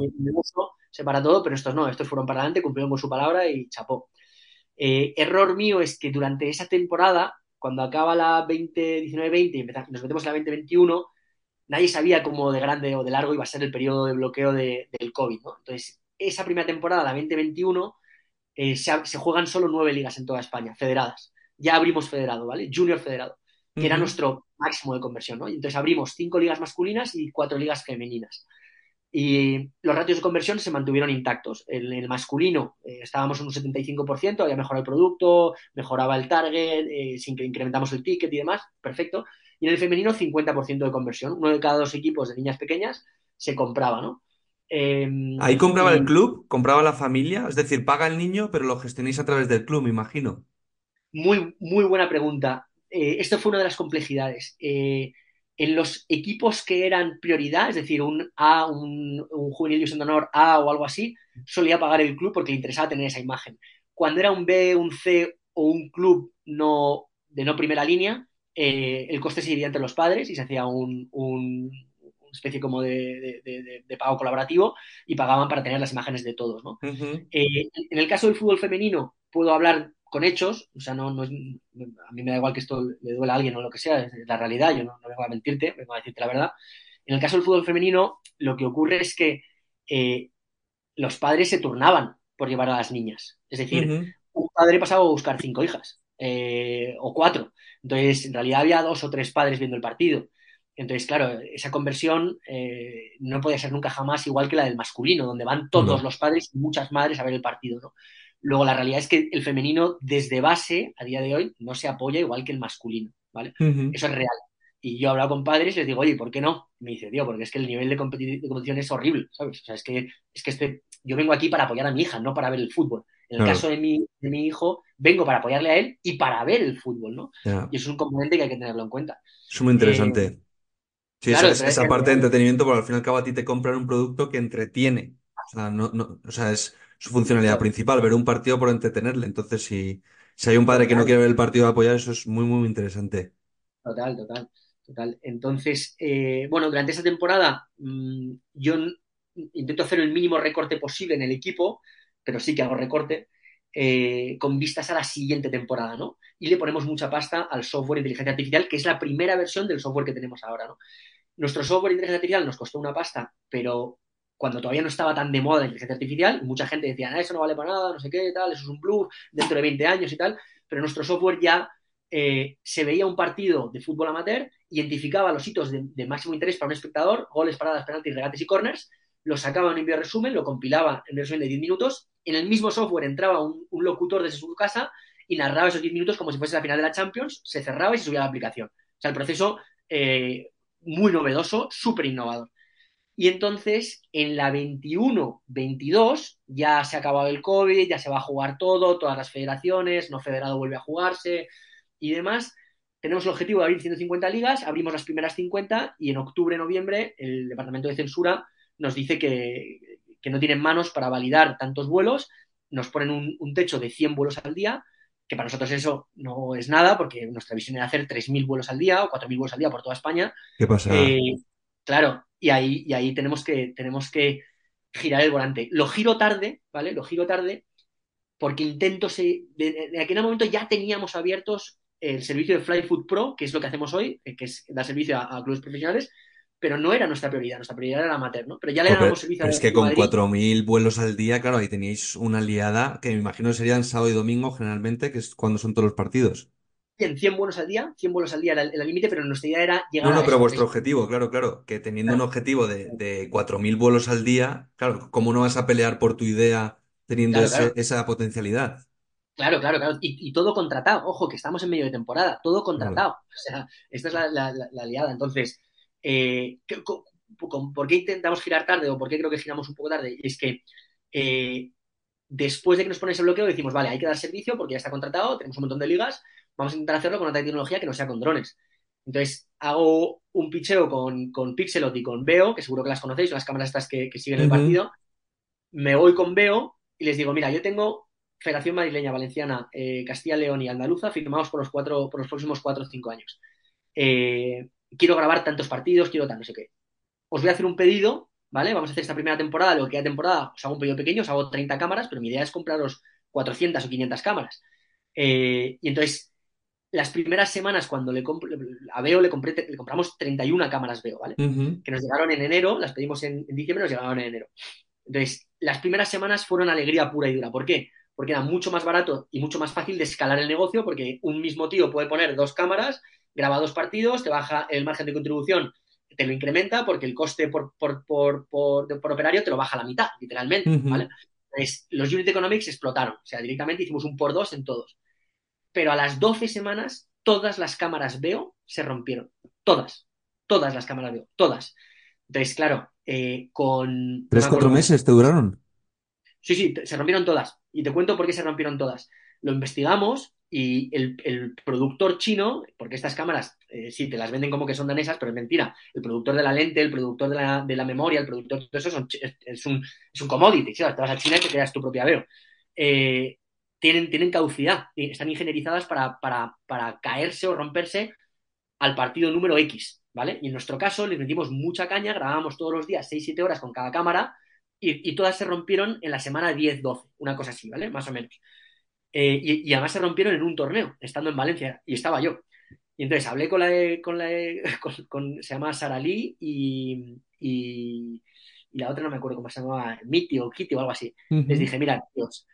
se para todo, pero estos no, estos fueron para adelante, cumplieron con su palabra y chapó. Eh, error mío es que durante esa temporada, cuando acaba la 2019-20 y nos metemos en la 2021, nadie sabía cómo de grande o de largo iba a ser el periodo de bloqueo del COVID, ¿no? Entonces, esa primera temporada, la 2021, se, se, juegan solo nueve ligas en toda España, federadas ya abrimos federado, ¿vale? Junior federado, que era nuestro máximo de conversión, ¿no? Y entonces abrimos cinco ligas masculinas y cuatro ligas femeninas. Y los ratios de conversión se mantuvieron intactos. En el masculino eh, estábamos en un 75%, había mejorado el producto, mejoraba el target, eh, sin que incrementamos el ticket y demás, perfecto. Y en el femenino 50% de conversión. Uno de cada dos equipos de niñas pequeñas se compraba, ¿no? Em, Ahí compraba el club, compraba la familia, es decir, paga el niño, pero lo gestionéis a través del club, me imagino. Muy, muy buena pregunta. Eh, esto fue una de las complejidades. Eh, en los equipos que eran prioridad, es decir, un A, un, un juvenil de honor A o algo así, solía pagar el club porque le interesaba tener esa imagen. Cuando era un B, un C o un club no, de no primera línea, eh, el coste se dividía entre los padres y se hacía un, una especie como de, pago colaborativo y pagaban para tener las imágenes de todos. ¿no? en el caso del fútbol femenino, puedo hablar con hechos, o sea, no, no a mí me da igual que esto le duele a alguien o lo que sea, es la realidad, yo no, vengo a mentirte, vengo a decirte la verdad. En el caso del fútbol femenino, lo que ocurre es que eh, los padres se turnaban por llevar a las niñas. Es decir, un padre pasaba a buscar cinco hijas eh, o cuatro. Entonces, en realidad había dos o tres padres viendo el partido. Entonces, claro, esa conversión eh, no podía ser nunca jamás igual que la del masculino, donde van todos No. los padres y muchas madres a ver el partido, ¿no? Luego, la realidad es que el femenino, desde base, a día de hoy, no se apoya igual que el masculino, ¿vale? Eso es real. Y yo he hablado con padres y les digo, oye, ¿por qué no? Y me dice, tío, porque es que el nivel de, competi- de competición es horrible, ¿sabes? O sea, es que, es que este, yo vengo aquí para apoyar a mi hija, no para ver el fútbol. En el Claro. caso de mi, de mi hijo, vengo para apoyarle a él y para ver el fútbol, ¿no? Y eso es un componente que hay que tenerlo en cuenta. Es muy interesante. Sí, claro, esa, parte de entretenimiento, porque al fin y al cabo a ti te compran un producto que entretiene. O sea, no, no, o sea, es su funcionalidad principal, ver un partido por entretenerle. Entonces, si, si hay un padre que no quiere ver el partido de apoyar, eso es muy, muy interesante. Total, total, total. Entonces, eh, bueno, durante esa temporada mm, yo intento hacer el mínimo recorte posible en el equipo, pero sí que hago recorte, eh, con vistas a la siguiente temporada, ¿no? Y le ponemos mucha pasta al software de inteligencia artificial, que es la primera versión del software que tenemos ahora, ¿no? Nuestro software de inteligencia artificial nos costó una pasta, pero cuando todavía no estaba tan de moda la inteligencia artificial, mucha gente decía, "Ah, eso no vale para nada, no sé qué, tal, eso es un bluff, dentro de 20 años y tal, pero nuestro software ya eh, se veía un partido de fútbol amateur, identificaba los hitos de, máximo interés para un espectador, goles, paradas, penaltis, regates y corners, lo sacaba en un video resumen, lo compilaba en un resumen de 10 minutos, en el mismo software entraba un, un locutor desde su casa y narraba esos 10 minutos como si fuese la final de la Champions, se cerraba y se subía a la aplicación. O sea, el proceso eh, muy novedoso, súper innovador. Y entonces, en la 21-22, ya se ha acabado el COVID, ya se va a jugar todo, todas las federaciones, no federado vuelve a jugarse y demás. Tenemos el objetivo de abrir 150 ligas, abrimos las primeras 50 y en octubre, noviembre, el Departamento de Censura nos dice que, que no tienen manos para validar tantos vuelos, nos ponen un, un techo de 100 vuelos al día, que para nosotros eso no es nada, porque nuestra visión era hacer 3.000 vuelos al día o 4.000 vuelos al día por toda España. ¿Qué pasa? Eh, claro, y ahí, y ahí tenemos, que, tenemos que girar el volante. Lo giro tarde, ¿vale? Lo giro tarde porque intento, se, de, de aquel momento ya teníamos abiertos el servicio de Fly Food Pro, que es lo que hacemos hoy, que es dar servicio a, a clubes profesionales, pero no era nuestra prioridad, nuestra prioridad era el amateur, ¿no? Pero ya le dábamos servicio pero a es que con Madrid 4.000 vuelos al día, claro, ahí teníais una liada que me imagino serían sábado y domingo generalmente, que es cuando son todos los partidos. En 100 vuelos al día, 100 vuelos al día era el límite, pero nuestra idea era llegar No, no, a pero vuestro objetivo, claro, claro, que teniendo un objetivo de, de 4.000 vuelos al día, claro, ¿cómo no vas a pelear por tu idea teniendo claro, ese- claro. esa potencialidad? Claro, claro, claro. Y, y todo contratado. Ojo, que estamos en medio de temporada. Todo contratado. O sea, esta es la, la, la- la liada. Entonces, eh, ¿qué- co- co- ¿por qué intentamos girar tarde o por qué creo que giramos un poco tarde? Es que eh, después de que nos pones el bloqueo decimos, vale, hay que dar servicio porque ya está contratado, tenemos un montón de ligas, vamos a intentar hacerlo con otra tecnología que no sea con drones. Entonces, hago un picheo con, con Pixelot y con Veo, que seguro que las conocéis, son las cámaras estas que, que siguen el Ujú. partido. Me voy con Veo y les digo, mira, yo tengo Federación Madrileña, Valenciana, eh, Castilla, León y Andaluza firmados por los, cuatro, por los próximos cuatro o cinco años. Eh, quiero grabar tantos partidos, quiero tal, no sé qué. Os voy a hacer un pedido, ¿vale? Vamos a hacer esta primera temporada, lo que queda temporada, os hago un pedido pequeño, os hago 30 cámaras, pero mi idea es compraros 400 o 500 cámaras. Eh, y entonces, las primeras semanas cuando le a Veo le, compré, le compramos 31 cámaras Veo, ¿vale? Que nos llegaron en enero, las pedimos en, en diciembre, nos llegaron en enero. Entonces, las primeras semanas fueron alegría pura y dura. ¿Por qué? Porque era mucho más barato y mucho más fácil de escalar el negocio, porque un mismo tío puede poner dos cámaras, graba dos partidos, te baja el margen de contribución, te lo incrementa, porque el coste por, por, por, por, por operario te lo baja a la mitad, literalmente. ¿vale? Entonces, los unit economics explotaron. O sea, directamente hicimos un por dos en todos. Pero a las 12 semanas, todas las cámaras Veo se rompieron. Todas. Todas las cámaras Veo. Todas. Entonces, claro, eh, con... no ¿Tres, me cuatro meses te duraron? Sí, sí, se rompieron todas. Y te cuento por qué se rompieron todas. Lo investigamos y el, el productor chino, porque estas cámaras eh, sí te las venden como que son danesas, pero es mentira. El productor de la lente, el productor de la, de la memoria, el productor de todo eso son chi- es, es un, es un commodity. ¿sí? Te vas a China y te creas tu propia Veo. Eh, tienen, tienen caducidad, están ingenierizadas para, para, para caerse o romperse al partido número X, ¿vale? Y en nuestro caso les metimos mucha caña, grabábamos todos los días 6-7 horas con cada cámara y, y todas se rompieron en la semana 10-12, una cosa así, ¿vale? Más o menos. Eh, y, y además se rompieron en un torneo, estando en Valencia, y estaba yo. Y entonces hablé con la de, con la de- con, con- se llama Sara Lee y, y, la otra no me acuerdo cómo se llamaba, Mitty o Kitty o algo así. Les Ujú. dije, mira, tíos,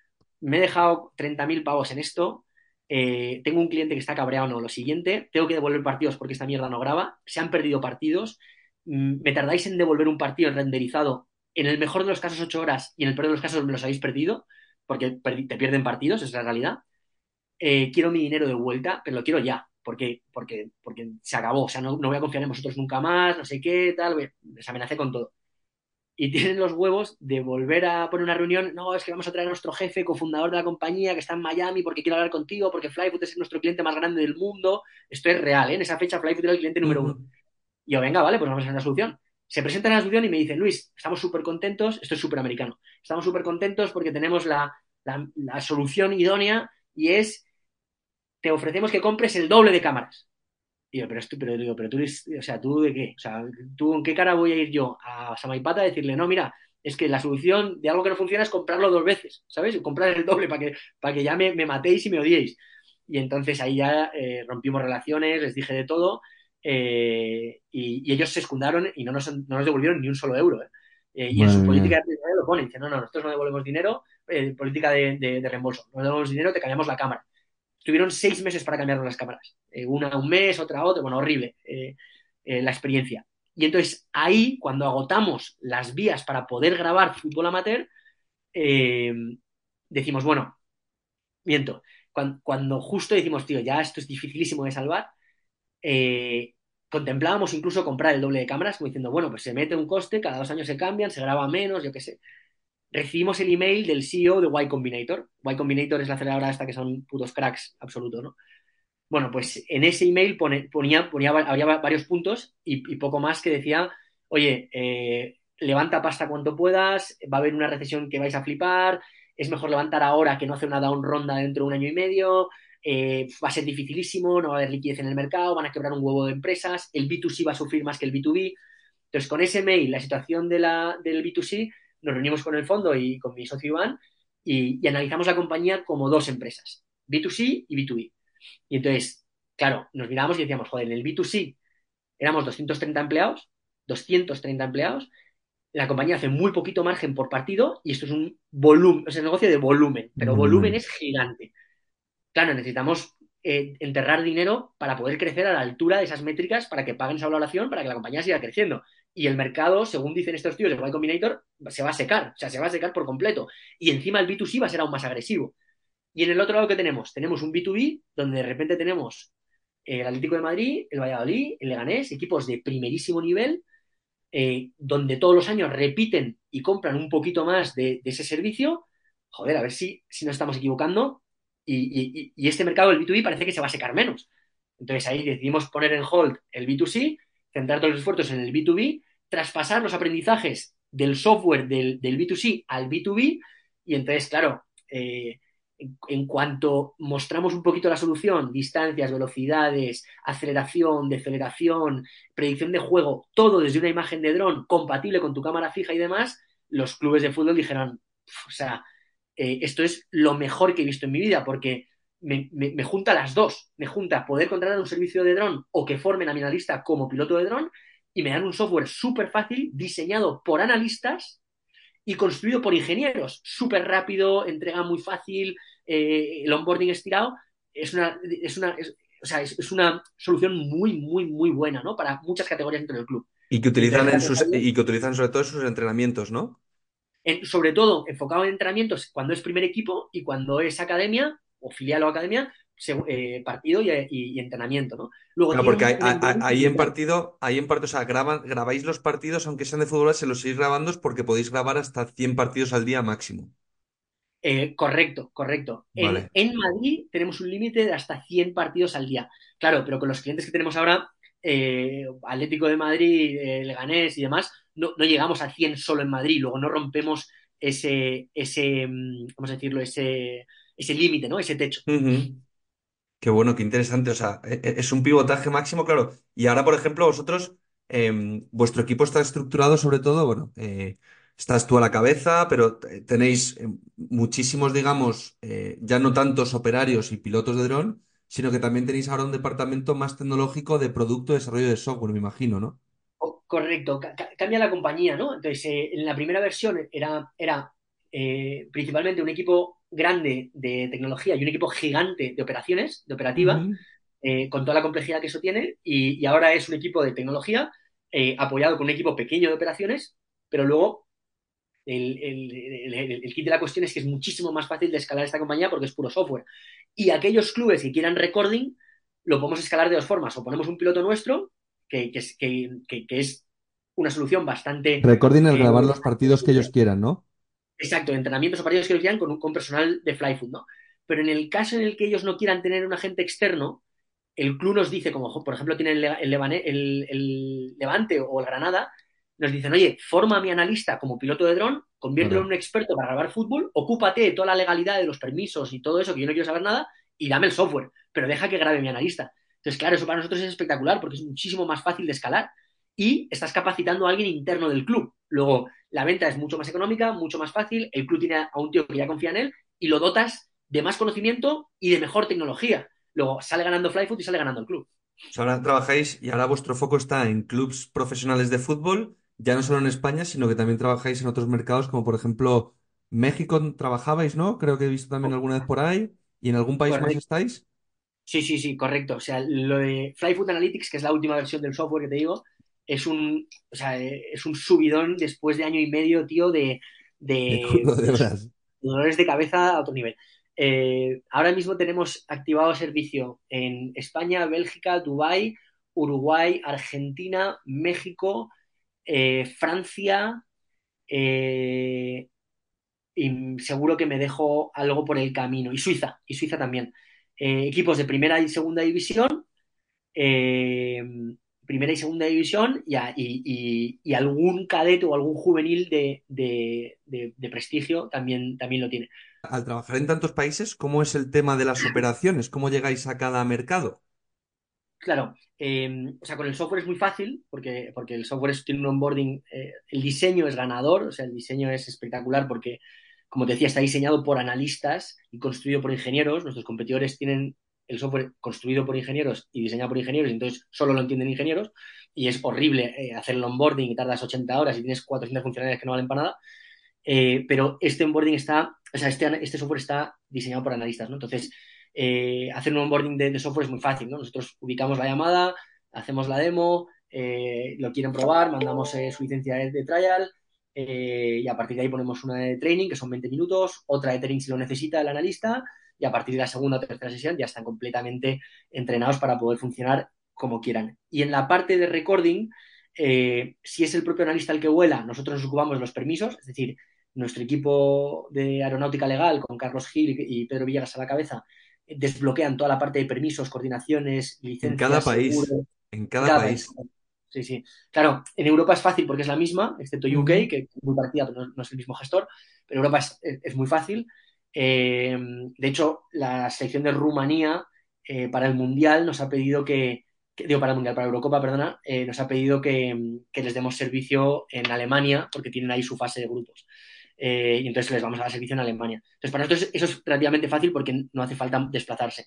me he dejado 30.000 pavos en esto, eh, tengo un cliente que está cabreado, no, lo siguiente, tengo que devolver partidos porque esta mierda no graba, se han perdido partidos, mm, me tardáis en devolver un partido renderizado, en el mejor de los casos 8 horas y en el peor de los casos me los habéis perdido, porque te pierden partidos, esa es la realidad. Eh, quiero mi dinero de vuelta, pero lo quiero ya, porque, porque, porque se acabó, o sea, no, no voy a confiar en vosotros nunca más, no sé qué, tal, les amenacé con todo y tienen los huevos de volver a poner una reunión, no, es que vamos a traer a nuestro jefe, cofundador de la compañía, que está en Miami porque quiere hablar contigo, porque Flyfoot es nuestro cliente más grande del mundo. Esto es real, ¿eh? En esa fecha Flyfoot era el cliente número uno. Y yo, venga, vale, pues vamos a hacer una solución. Se presentan a la solución y me dicen, Luis, estamos súper contentos, esto es súper americano, estamos súper contentos porque tenemos la, la, la solución idónea y es, te ofrecemos que compres el doble de cámaras. Y yo, pero, esto, pero, digo, pero tú, o sea, ¿tú de qué? O sea, ¿tú en qué cara voy a ir yo a Samaipata a decirle, no, mira, es que la solución de algo que no funciona es comprarlo dos veces, ¿sabes? Comprar el doble para que, para que ya me, me, matéis y me odiéis. Y entonces ahí ya eh, rompimos relaciones, les dije de todo, eh, y, y, ellos se escundaron y no nos, no nos devolvieron ni un solo euro. ¿eh? eh y en su política de dinero lo ponen, dicen, no, no, nosotros no devolvemos dinero, política de, de, de, reembolso, no devolvemos dinero, te cambiamos la cámara. Tuvieron seis meses para cambiar las cámaras. Una un mes, otra otro. Bueno, horrible la experiencia. Y entonces ahí, cuando agotamos las vías para poder grabar fútbol amateur, eh, decimos, bueno, miento, cuando, justo decimos, tío, ya esto es dificilísimo de salvar, eh, contemplábamos incluso comprar el doble de cámaras, como diciendo, bueno, pues se mete un coste, cada dos años se cambian, se graba menos, yo qué sé recibimos el email del CEO de Y Combinator. Y Combinator es la aceleradora esta que son putos cracks absoluto, ¿no? Bueno, pues en ese email ponía, había varios puntos y, poco más que decía, oye, eh, levanta pasta cuanto puedas, va a haber una recesión que vais a flipar, es mejor levantar ahora que no hacer una down ronda dentro de un año y medio, eh, va a ser dificilísimo, no va a haber liquidez en el mercado, van a quebrar un huevo de empresas, el B2C va a sufrir más que el B2B. Entonces, con ese mail, la situación del B2C nos reunimos con el fondo y con mi socio Iván y, y, analizamos la compañía como dos empresas, B2C y B2B. Y entonces, claro, nos miramos y decíamos, joder, en el B2C éramos 230 empleados, 230 empleados, la compañía hace muy poquito margen por partido y esto es un volumen, es un negocio de volumen, pero volumen es gigante. Claro, necesitamos eh, enterrar dinero para poder crecer a la altura de esas métricas para que paguen esa valoración, para que la compañía siga creciendo y el mercado, según dicen estos tíos de Y Combinator, se va a secar, o sea, se va a secar por completo. Y encima el B2C va a ser aún más agresivo. Y en el otro lado que tenemos, tenemos un B2B donde de repente tenemos el Atlético de Madrid, el Valladolid, el Leganés, equipos de primerísimo nivel, eh, donde todos los años repiten y compran un poquito más de, ese servicio. Joder, a ver si, si nos estamos equivocando. Y, y, este mercado, el B2B, parece que se va a secar menos. Entonces ahí decidimos poner en hold el B2C centrar todos los esfuerzos en el B2B, traspasar los aprendizajes del software del, del B2C al B2B y entonces, claro, eh, en, cuanto mostramos un poquito la solución, distancias, velocidades, aceleración, deceleración, predicción de juego, todo desde una imagen de dron compatible con tu cámara fija y demás, los clubes de fútbol dijeron, o sea, eh, esto es lo mejor que he visto en mi vida porque me, me, me, junta las dos. Me junta poder contratar un servicio de dron o que formen a mi analista como piloto de dron y me dan un software súper fácil diseñado por analistas y construido por ingenieros. Súper rápido, entrega muy fácil, eh, el onboarding estirado. Es una, es una, es, o sea, es, es, una solución muy, muy, muy buena, ¿no? Para muchas categorías dentro del club. Y que utilizan, en sus, y que utilizan sobre todo en sus entrenamientos, ¿no? En, sobre todo enfocado en entrenamientos cuando es primer equipo y cuando es academia, o filial o academia, eh, partido y, y, y, entrenamiento, ¿no? Luego, claro, porque hay, ahí en partido, ahí en partido, o sea, graban, grabáis los partidos, aunque sean de fútbol, se los seguís grabando porque podéis grabar hasta 100 partidos al día máximo. Eh, correcto, correcto. Vale. En, en, Madrid tenemos un límite de hasta 100 partidos al día. Claro, pero con los clientes que tenemos ahora, eh, Atlético de Madrid, Leganés y demás, no, no, llegamos a 100 solo en Madrid. Luego no rompemos ese, ese mm, a decirlo, ese ese límite, ¿no? Ese techo. Uh -huh. Qué bueno, qué interesante. O sea, e, e, es un pivotaje máximo, claro. Y ahora, por ejemplo, vosotros, eh, vuestro equipo está estructurado sobre todo, bueno, eh, estás tú a la cabeza, pero tenéis eh, muchísimos, digamos, eh, ya no tantos operarios y pilotos de dron, sino que también tenéis ahora un departamento más tecnológico de producto, desarrollo de software, me imagino, ¿no? Correcto, cambia la compañía, ¿no? Entonces, en la primera versión era, era principalmente un equipo grande de tecnología y un equipo gigante de operaciones, de operativa, eh, con toda la complejidad que eso tiene, y, y ahora es un equipo de tecnología eh, apoyado con un equipo pequeño de operaciones, pero luego el, el- el- el kit de la cuestión es que es muchísimo más fácil de escalar esta compañía porque es puro software. Y aquellos clubes que quieran recording, lo podemos escalar de dos formas. O ponemos un piloto nuestro, que, que es, que- que- que es una solución bastante... Recording el eh, grabar los partidos que ellos quieran, ¿no? Exacto, entrenamientos o partidos que los quieran con, un- con personal de Flyfoot, ¿no? Pero en el caso en el que ellos no quieran tener un agente externo, el club nos dice, como por ejemplo tiene el, el Levane- el- el Levante o el Granada, nos dicen, oye, forma a mi analista como piloto de dron, conviértelo en un experto para grabar fútbol, ocúpate de toda la legalidad de los permisos y todo eso, que yo no quiero saber nada, y dame el software, pero deja que grabe mi analista. Entonces, claro, eso para nosotros es espectacular porque es muchísimo más fácil de escalar y estás capacitando a alguien interno del club. Luego, la venta es mucho más económica, mucho más fácil, el club tiene a un tío que ya confía en él y lo dotas de más conocimiento y de mejor tecnología. Luego sale ganando Flyfoot y sale ganando el club. Ahora trabajáis y ahora vuestro foco está en clubes profesionales de fútbol, ya no solo en España, sino que también trabajáis en otros mercados, como por ejemplo México trabajabais, ¿no? Creo que he visto también alguna vez por ahí. ¿Y en algún país más estáis? Sí, sí, sí, correcto. O sea, lo de Flyfoot Analytics, que es la última versión del software que te digo, es un, o sea, eh, es un subidón después de año y medio, tío, de, De de, dolores de cabeza a otro nivel. Eh, ahora mismo tenemos activado servicio en España, Bélgica, Dubái, Uruguay, Argentina, México, eh, Francia, eh, y seguro que me dejo algo por el camino. Y Suiza, y Suiza también. Eh, equipos de primera y segunda división, primera y segunda división y, a- y- y- y algún cadete o algún juvenil de, de- de- de prestigio también, también lo tiene. Al trabajar en tantos países, ¿cómo es el tema de las operaciones? ¿Cómo llegáis a cada mercado? Claro, eh, o sea, con el software es muy fácil porque, porque el software es- tiene un onboarding, eh, el diseño es ganador, o sea, el diseño es espectacular porque, como te decía, está diseñado por analistas y construido por ingenieros. Nuestros competidores tienen el software construido por ingenieros y diseñado por ingenieros, entonces solo lo entienden ingenieros y es horrible eh, hacer el onboarding y tardas 80 horas y tienes 400 funcionalidades que no valen para nada. Eh, pero este onboarding está, o sea, este, este software está diseñado por analistas, ¿no? Entonces, eh, hacer un onboarding de, software es muy fácil, ¿no? Nosotros ubicamos la llamada, hacemos la demo, lo quieren probar, mandamos su licencia de, trial y a partir de ahí ponemos una de training, que son 20 minutos, otra de training si lo necesita el analista y a partir de la segunda o tercera sesión ya están completamente entrenados para poder funcionar como quieran. Y en la parte de recording, eh, si es el propio analista el que vuela, nosotros nos ocupamos de los permisos, es decir, nuestro equipo de aeronáutica legal con Carlos Gil y Pedro Villegas a la cabeza eh, desbloquean toda la parte de permisos, coordinaciones, En licencias, cada país. En en cada cada país. país. Sí, sí. Claro, en Europa es fácil porque es la misma, excepto UK, que es muy parecida, pero no, no es el mismo gestor. Pero Europa es muy fácil. Eh, de hecho, la selección de Rumanía eh, para el Mundial nos ha pedido que, digo, para el Mundial, para Eurocopa, perdona, eh, nos ha pedido que, les demos servicio en Alemania porque tienen ahí su fase de grupos. Y entonces les vamos a dar servicio en Alemania. Entonces, para nosotros eso es relativamente fácil porque no hace falta desplazarse.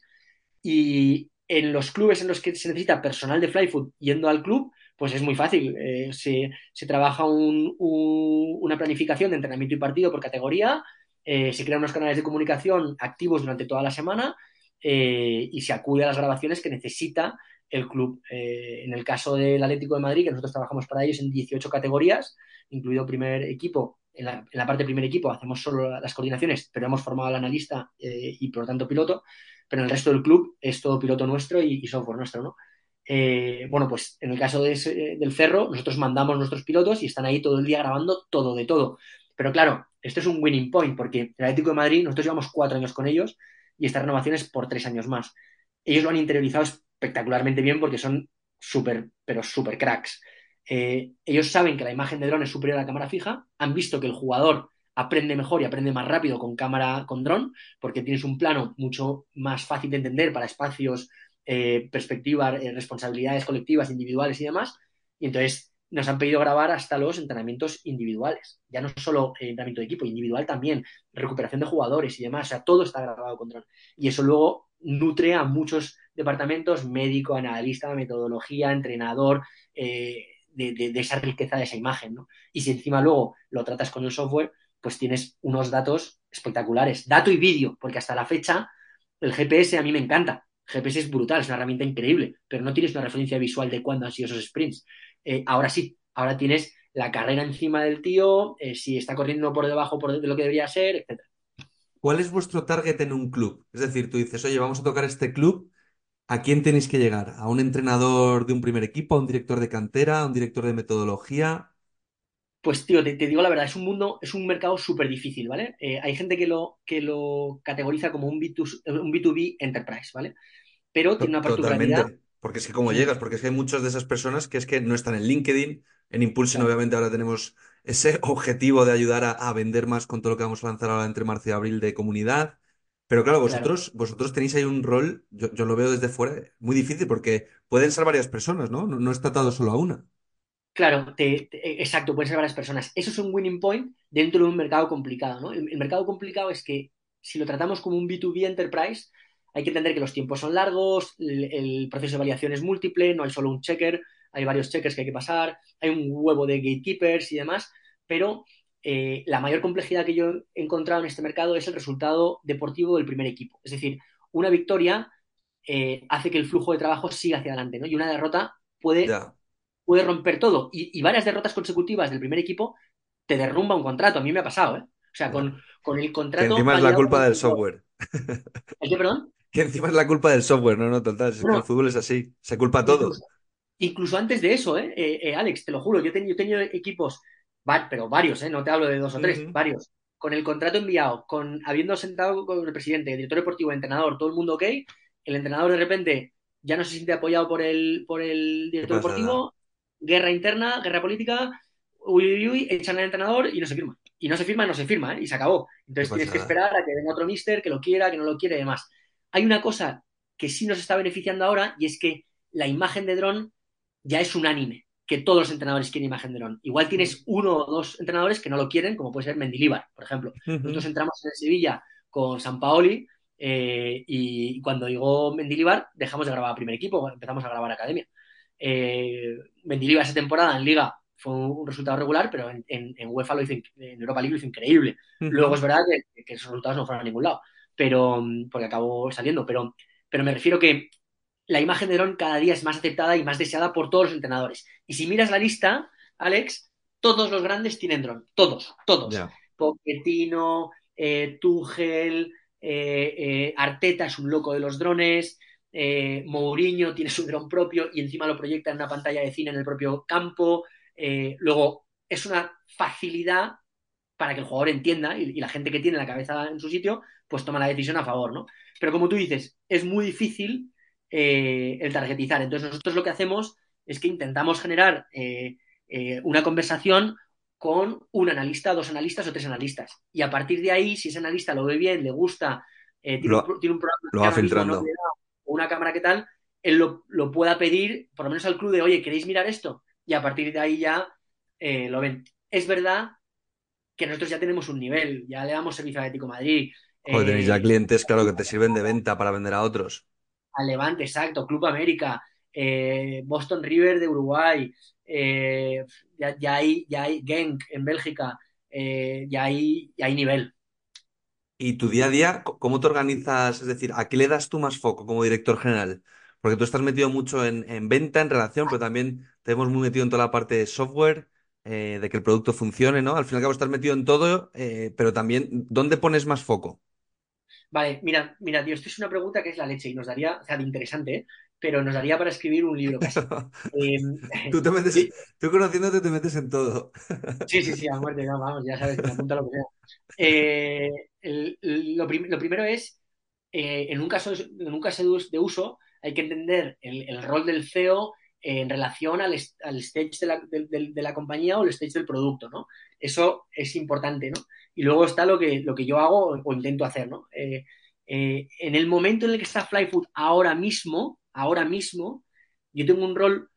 Y en los clubes en los que se necesita personal de Flyfoot yendo al club, pues es muy fácil. Se, trabaja un- un- una planificación de entrenamiento y partido por categoría, eh, se crean unos canales de comunicación activos durante toda la semana eh, y se acude a las grabaciones que necesita el club. Eh, en el caso del Atlético de Madrid, que nosotros trabajamos para ellos en 18 categorías, incluido primer equipo, en la, parte de primer equipo hacemos solo las coordinaciones, pero hemos formado al analista y por lo tanto piloto, pero en el resto del club es todo piloto nuestro y, software nuestro, ¿no? Bueno, pues en el caso de del Ferro, nosotros mandamos nuestros pilotos y están ahí todo el día grabando todo de todo. Pero claro, esto es un winning point porque el Atlético de Madrid, nosotros llevamos cuatro años con ellos y esta renovación es por tres años más. Ellos lo han interiorizado espectacularmente bien porque son súper, pero súper cracks. Eh, ellos saben que la imagen de dron es superior a la cámara fija, han visto que el jugador aprende mejor y aprende más rápido con cámara con dron, porque tienes un plano mucho más fácil de entender para espacios, eh, perspectivas, eh, responsabilidades colectivas, individuales y demás. Y entonces nos han pedido grabar hasta los entrenamientos individuales, ya no solo entrenamiento de equipo, individual también, recuperación de jugadores y demás, o sea, todo está grabado con dron. Y eso luego nutre a muchos departamentos, médico, analista, metodología, entrenador, eh, de, de, esa riqueza de esa imagen, ¿no? Y si encima luego lo tratas con el software, pues tienes unos datos espectaculares. Dato y vídeo, porque hasta la fecha el GPS a mí me encanta. GPS es brutal, es una herramienta increíble, pero no tienes una referencia visual de cuándo han sido esos sprints. Eh, ahora sí, ahora tienes la carrera encima del tío, eh, si está corriendo por debajo de lo que debería ser, etc. ¿Cuál es vuestro target en un club? Es decir, tú dices, oye, vamos a tocar este club, ¿a quién tenéis que llegar? ¿A un entrenador de un primer equipo, a un director de cantera, a un director de metodología? Pues, tío, te, digo la verdad, es un mundo, es un mercado súper difícil, ¿vale? Eh, hay gente que lo, que lo categoriza como un, B2, un B2B enterprise, ¿vale? Pero tiene una particularidad. Totalmente. Porque es que como llegas, porque es que hay muchas de esas personas que es que no están en LinkedIn, en Impulsion obviamente ahora tenemos ese objetivo de ayudar a, vender más con todo lo que vamos a lanzar ahora entre marzo y abril de comunidad. Pero claro, vosotros, vosotros tenéis ahí un rol, yo, lo veo desde fuera, muy difícil porque pueden ser varias personas, ¿no? No, no está atado solo a una. Claro, exacto, pueden ser varias personas. Eso es un winning point dentro de un mercado complicado, ¿no? El, mercado complicado es que si lo tratamos como un B2B enterprise, hay que entender que los tiempos son largos, el, proceso de validación es múltiple, no hay solo un checker, hay varios checkers que hay que pasar, hay un huevo de gatekeepers y demás, pero eh, la mayor complejidad que yo he encontrado en este mercado es el resultado deportivo del primer equipo. Es decir, una victoria eh, hace que el flujo de trabajo siga hacia adelante, ¿no? Y una derrota puede puede romper todo. Y, varias derrotas consecutivas del primer equipo te derrumba un contrato. A mí me ha pasado, ¿eh? O sea, con, con el contrato. Que encima es la culpa del software. ¿El qué, perdón? Que encima es la culpa del software, no, no, total. Es que el fútbol es así. Se culpa todo. Incluso, antes de eso, ¿eh? ¿eh? Eh, Alex, te lo juro, yo he tenido, tenido equipos, pero varios, ¿eh? No te hablo de dos o tres, varios. Con el contrato enviado, con habiendo sentado con el presidente, el director deportivo, el entrenador, todo el mundo ok, el entrenador de repente ya no se siente apoyado por el, por el director deportivo, guerra interna, guerra política, uy, uy, uy, echan al entrenador y no se firma. Y no se firma, no se firma, ¿eh? y se acabó. Entonces tienes que esperar a que venga otro mister, que lo quiera, que no lo quiere y demás. Hay una cosa que sí nos está beneficiando ahora y es que la imagen de dron ya es unánime, que todos los entrenadores quieren imagen de dron. Igual tienes uno o dos entrenadores que no lo quieren, como puede ser Mendilibar, por ejemplo. Nosotros entramos en Sevilla con San Paoli eh, y cuando llegó Mendilibar dejamos de grabar primer equipo, empezamos a grabar academia. Eh, Mendilibar esa temporada en Liga fue un resultado regular, pero en, en, UEFA lo hizo, en Europa League lo hizo increíble. Luego es verdad que, esos resultados no fueron a ningún lado, pero porque acabó saliendo, pero, pero me refiero que la imagen de Ron cada día es más aceptada y más deseada por todos los entrenadores. Y si miras la lista, Alex, todos los grandes tienen dron, todos, todos. Pochettino, eh, Tuchel, eh, eh, Arteta es un loco de los drones, Mourinho tiene su dron propio y encima lo proyecta en una pantalla de cine en el propio campo. Luego, es una facilidad para que el jugador entienda y, la gente que tiene la cabeza en su sitio, pues toma la decisión a favor, ¿no? Pero como tú dices, es muy difícil eh, el targetizar. Entonces, nosotros lo que hacemos es que intentamos generar una conversación con un analista, dos analistas o tres analistas. Y a partir de ahí, si ese analista lo ve bien, le gusta, tiene, un, programa lo va filtrando una cámara que tal, él lo, pueda pedir, por lo menos al club, de, oye, ¿queréis mirar esto? Y a partir de ahí ya eh, lo ven. Es verdad que nosotros ya tenemos un nivel, ya le damos servicio a Atlético Madrid. Joder, tenéis ya eh, clientes, claro, que te sirven de venta para vender a otros. Al Levante, exacto, Club América, eh, Boston River de Uruguay, ya, hay, ya hay Genk en Bélgica, ya, hay, ya hay nivel. ¿Y tu día a día, cómo te organizas? Es decir, ¿a qué le das tú más foco como director general? Porque tú estás metido mucho en, venta, en relación, pero también te hemos muy metido en toda la parte de software, eh, de que el producto funcione, ¿no? Al fin y al cabo estás metido en todo, eh, pero también, ¿dónde pones más foco? Vale, mira, mira, tío, esto es una pregunta que es la leche y nos daría, o sea, de interesante, ¿eh? pero nos daría para escribir un libro casi. Em, tú, te metes, tú conociéndote te metes en todo. sí, sí, sí, a muerte, no, vamos, ya sabes, me apunta lo que sea. Eh, lo, primero es, en, un caso, en un caso de uso, hay que entender el, rol del CEO en relación al, stage de la, compañía o el stage del producto, ¿no? Eso es importante, ¿no? Y luego está lo que, lo que yo hago o intento hacer, ¿no? Eh, eh, en el momento en el que está Flyfood ahora mismo, ahora mismo, yo tengo un rol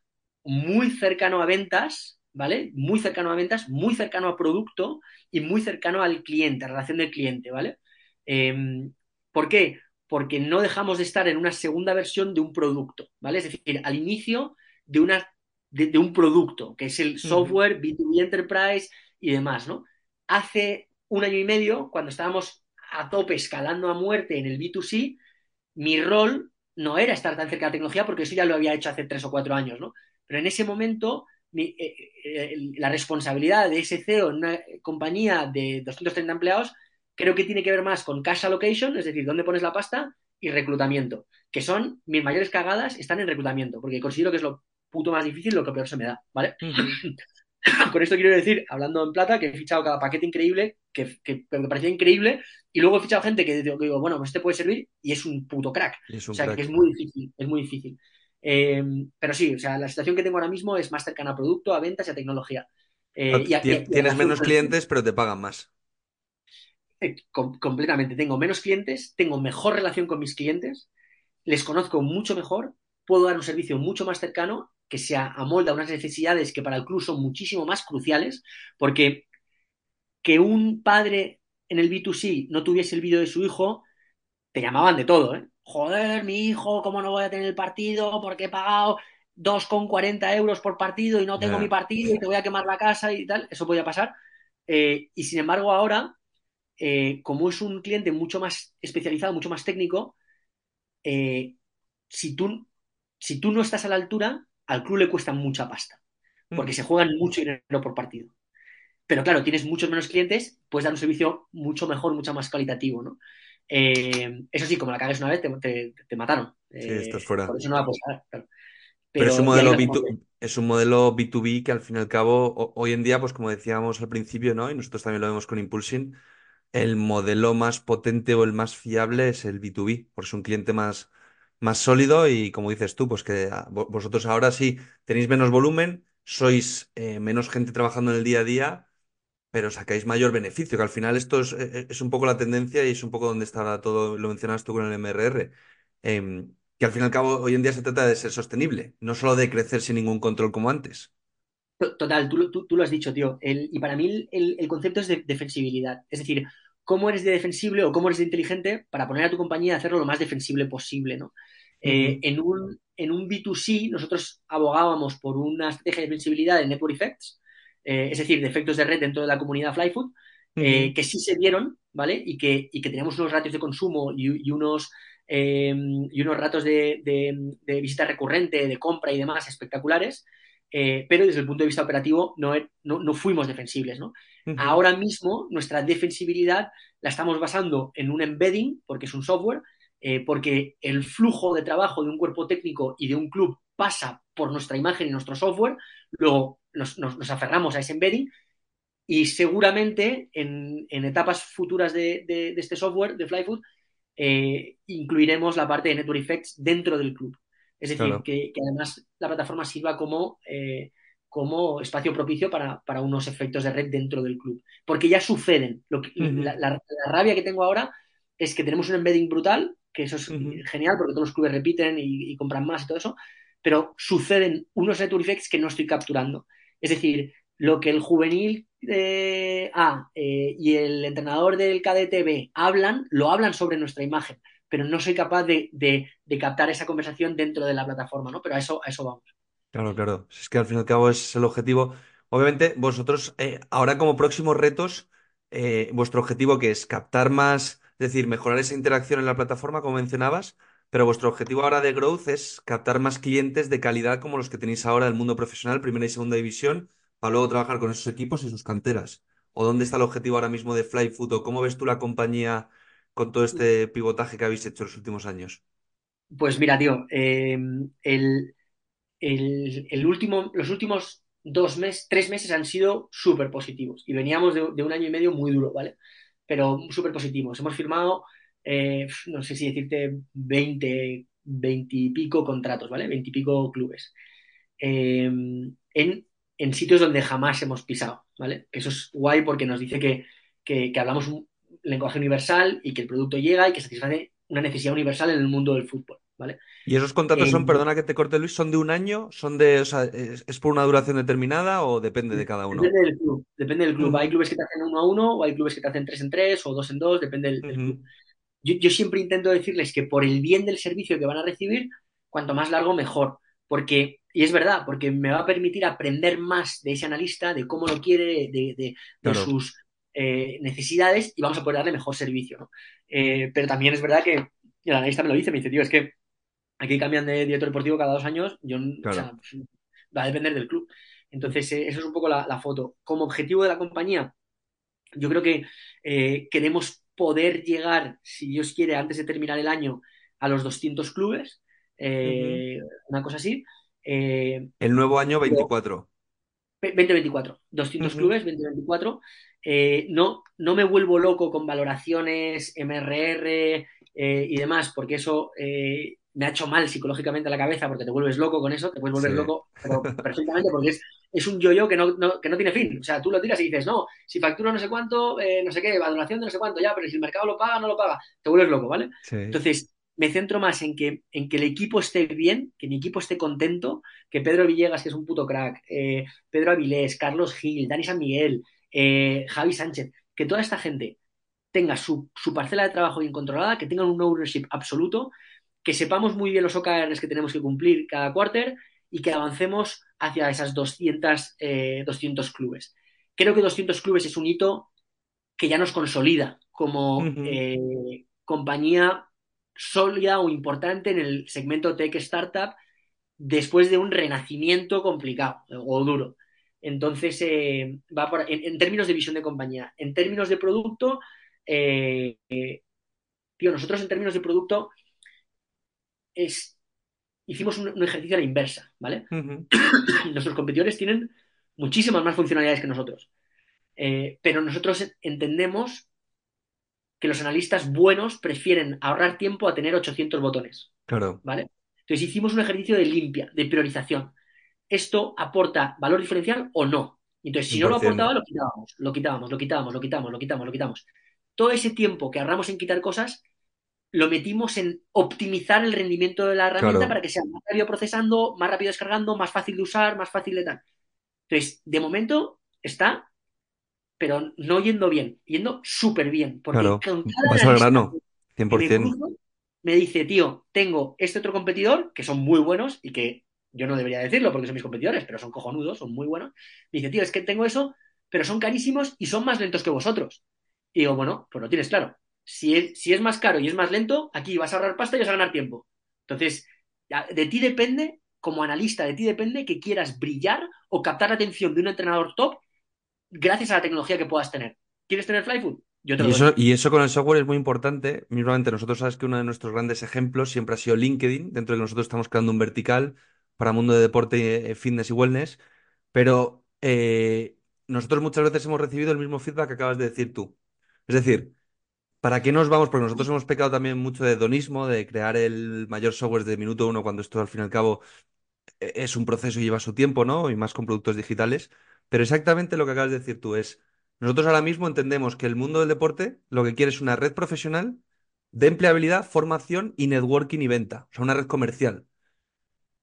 muy cercano a ventas, ¿vale? Muy cercano a ventas, muy cercano a producto y muy cercano al cliente, a relación del cliente, ¿vale? Em, ¿Por qué? Porque no dejamos de estar en una segunda versión de un producto, ¿vale? Es decir, al inicio de, una, de, un producto, que es el software, B2B Enterprise y demás, ¿no? Hace un año y medio, cuando estábamos a tope escalando a muerte en el B2C, mi rol no era estar tan cerca de la tecnología porque eso ya lo había hecho hace tres o cuatro años, ¿no? Pero en ese momento mi, eh, eh, la responsabilidad de ese CEO en una compañía de 230 empleados creo que tiene que ver más con cash allocation, es decir, dónde pones la pasta, y reclutamiento, que son mis mayores cagadas están en reclutamiento, porque considero que es lo puto más difícil, lo que peor se me da, ¿vale? Con esto quiero decir, hablando en plata, que he fichado cada paquete increíble, que, me parecía increíble, y luego he fichado gente que digo, bueno, pues este puede servir, y es un puto crack. o sea, que es muy difícil, es muy difícil. Eh, pero sí, o sea, la situación que tengo ahora mismo es más cercana a producto, a ventas y a tecnología. Eh, tienes menos clientes, pero te pagan más. Eh, completamente. Tengo menos clientes, tengo mejor relación con mis clientes, les conozco mucho mejor, puedo dar un servicio mucho más cercano que se amolda a unas necesidades que para el club son muchísimo más cruciales, porque que un padre en el B2C no tuviese el vídeo de su hijo, te llamaban de todo, ¿eh? Joder, mi hijo, ¿cómo no voy a tener el partido? Porque he pagado 2,40 euros por partido y no tengo mi partido y te voy a quemar la casa y tal. Eso podía pasar. Eh, y sin embargo, ahora eh, como es un cliente mucho más especializado, mucho más técnico, eh, si, tú, si tú no estás a la altura, al club le cuesta mucha pasta, porque mm. se juegan mucho dinero por partido. Pero claro, tienes muchos menos clientes, puedes dar un servicio mucho mejor, mucho más cualitativo, ¿no? Eh, eso sí, como la cagues una vez, te, mataron. sí, estás fuera. Por eso no va a pasar, Pero, es, un modelo B2, es un modelo B2B que al fin y al cabo, hoy en día, pues como decíamos al principio, ¿no? Y nosotros también lo vemos con Impulsing, el modelo más potente o el más fiable es el B2B, porque es un cliente más, más sólido y como dices tú, pues que vosotros ahora sí tenéis menos volumen, sois eh, menos gente trabajando en el día a día, pero sacáis mayor beneficio, que al final esto es, e, e, es un poco la tendencia y es un poco donde está todo, lo mencionas tú con el MRR. Em, que al fin y al cabo hoy en día se trata de ser sostenible, no solo de crecer sin ningún control como antes. Total, tú, tú, lo has dicho, tío. y para mí el, concepto es de defensibilidad. Es decir, cómo eres de defensible o cómo eres de inteligente para poner a tu compañía a hacerlo lo más defensible posible, ¿no? Eh, en, un, en un B2C nosotros abogábamos por una estrategia de defensibilidad de network effects, eh, es decir, de efectos de red dentro de la comunidad Flyfood, eh, que sí se dieron, ¿vale? Y que, y que teníamos unos ratios de consumo y, unos, y unos ratos de, de visita recurrente, de compra y demás espectaculares. Eh, pero desde el punto de vista operativo no, no, fuimos defensibles. ¿no? Ahora mismo nuestra defensibilidad la estamos basando en un embedding, porque es un software, eh, porque el flujo de trabajo de un cuerpo técnico y de un club pasa por nuestra imagen y nuestro software, luego nos, aferramos a ese embedding y seguramente en, etapas futuras de, este software, de Flyfood, eh, incluiremos la parte de Network Effects dentro del club. Es decir, que, además la plataforma sirva como, eh, como espacio propicio para, unos efectos de red dentro del club. Porque ya suceden. la, rabia que tengo ahora es que tenemos un embedding brutal, que eso es genial porque todos los clubes repiten y, compran más y todo eso, pero suceden unos network effects que no estoy capturando. Es decir, lo que el juvenil A eh, y el entrenador del KDTB hablan, lo hablan sobre nuestra imagen pero no soy capaz de, captar esa conversación dentro de la plataforma, ¿no? Pero a eso, a eso vamos. Claro, claro. Es que al fin y al cabo es el objetivo. Obviamente, vosotros, eh, ahora como próximos retos, eh, vuestro objetivo que es captar más, es decir, mejorar esa interacción en la plataforma, como mencionabas, pero vuestro objetivo ahora de growth es captar más clientes de calidad como los que tenéis ahora del mundo profesional, primera y segunda división, para luego trabajar con esos equipos y sus canteras. ¿O dónde está el objetivo ahora mismo de Flyfoot? ¿O cómo ves tú la compañía con todo este pivotaje que habéis hecho los últimos años? Pues mira, tío, em, el, último, los últimos dos meses, tres meses han sido súper positivos y veníamos de, un año y medio muy duro, ¿vale? Pero súper positivos. Hemos firmado, eh, no sé si decirte, 20, 20 y pico contratos, ¿vale? 20 y pico clubes. Em, en, en, sitios donde jamás hemos pisado, ¿vale? Eso es guay porque nos dice que, que, que hablamos lenguaje universal y que el producto llega y que satisface una necesidad universal en el mundo del fútbol, ¿vale? ¿Y esos contratos son, perdona que te corte Luis, son de un año? ¿Son de, o sea, es, por una duración determinada o depende de cada uno? Depende del club, depende del club. Hay clubes que te hacen uno a uno o hay clubes que te hacen tres en tres o dos en dos, depende del, club. Yo, siempre intento decirles que por el bien del servicio que van a recibir, cuanto más largo mejor, porque, y es verdad, porque me va a permitir aprender más de ese analista, de cómo lo quiere, de, sus eh, necesidades y vamos a poder darle mejor servicio, ¿no? Eh, pero también es verdad que el analista me lo dice, me dice, tío, es que aquí cambian de director deportivo cada dos años, yo, o sea, pues, va a depender del club. Entonces, eh, eso es un poco la, la, foto. Como objetivo de la compañía, yo creo que queremos poder llegar, si Dios quiere, antes de terminar el año, a los 200 clubes, una cosa así. el nuevo año 24. 2024, 200 uh-huh. clubes, 2024. Eh, no, no me vuelvo loco con valoraciones, MRR eh, y demás, porque eso eh, me ha hecho mal psicológicamente a la cabeza, porque te vuelves loco con eso, te puedes volver sí. loco, pero perfectamente, porque es, es un yo-yo que no, no, que no tiene fin. O sea, tú lo tiras y dices, no, si facturo no sé cuánto, no sé qué, valoración de no sé cuánto, ya, pero si el mercado lo paga, no lo paga, te vuelves loco, ¿vale? Sí. Entonces, me centro más en que, en que el equipo esté bien, que mi equipo esté contento, que Pedro Villegas, que es un puto crack, eh, Pedro Avilés, Carlos Gil, Dani San Miguel, eh, Javi Sánchez, que toda esta gente tenga su, su, parcela de trabajo bien controlada, que tengan un ownership absoluto, que sepamos muy bien los OKRs que tenemos que cumplir cada quarter y que avancemos hacia esas 200, eh, 200 clubes. Creo que 200 clubes es un hito que ya nos consolida como uh -huh. compañía sólida o importante en el segmento tech startup después de un renacimiento complicado o duro. Entonces, eh, va por, en, en, términos de visión de compañía, en términos de producto, eh, tío, nosotros en términos de producto es, hicimos un, un ejercicio a la inversa, ¿vale? Uh -huh. Nuestros competidores tienen muchísimas más funcionalidades que nosotros, eh, pero nosotros entendemos que los analistas buenos prefieren ahorrar tiempo a tener 800 botones. Claro. ¿Vale? Entonces hicimos un ejercicio de limpia, de priorización. ¿Esto aporta valor diferencial o no? Entonces, si 100%. no lo aportaba, lo quitábamos, lo quitábamos, lo quitábamos, lo quitamos, lo quitamos, lo quitamos. Todo ese tiempo que ahorramos en quitar cosas, lo metimos en optimizar el rendimiento de la herramienta claro. para que sea más rápido procesando, más rápido descargando, más fácil de usar, más fácil de tal. Entonces, de momento está pero no yendo bien, yendo súper bien. Porque claro, con cada vas al grano, 100%. Me, cruzo, me dice, tío, tengo este otro competidor, que son muy buenos y que yo no debería decirlo porque son mis competidores, pero son cojonudos, son muy buenos. Me dice, tío, es que tengo eso, pero son carísimos y son más lentos que vosotros. Y digo, bueno, pues lo tienes claro. Si es, si es más caro y es más lento, aquí vas a ahorrar pasta y vas a ganar tiempo. Entonces, de ti depende, como analista, de ti depende que quieras brillar o captar la atención de un entrenador top gracias a la tecnología que puedas tener. ¿Quieres tener Flyfood? Yo te y, eso, y, eso, con el software es muy importante. Mismamente, nosotros sabes que uno de nuestros grandes ejemplos siempre ha sido LinkedIn. Dentro de que nosotros estamos creando un vertical para mundo de deporte, fitness y wellness. Pero eh, nosotros muchas veces hemos recibido el mismo feedback que acabas de decir tú. Es decir, ¿para qué nos vamos? Porque nosotros hemos pecado también mucho de hedonismo, de crear el mayor software de minuto uno, cuando esto al fin y al cabo e, es un proceso y lleva su tiempo, ¿no? Y más con productos digitales. Pero exactamente lo que acabas de decir tú es, nosotros ahora mismo entendemos que el mundo del deporte lo que quiere es una red profesional de empleabilidad, formación y networking y venta, o sea, una red comercial.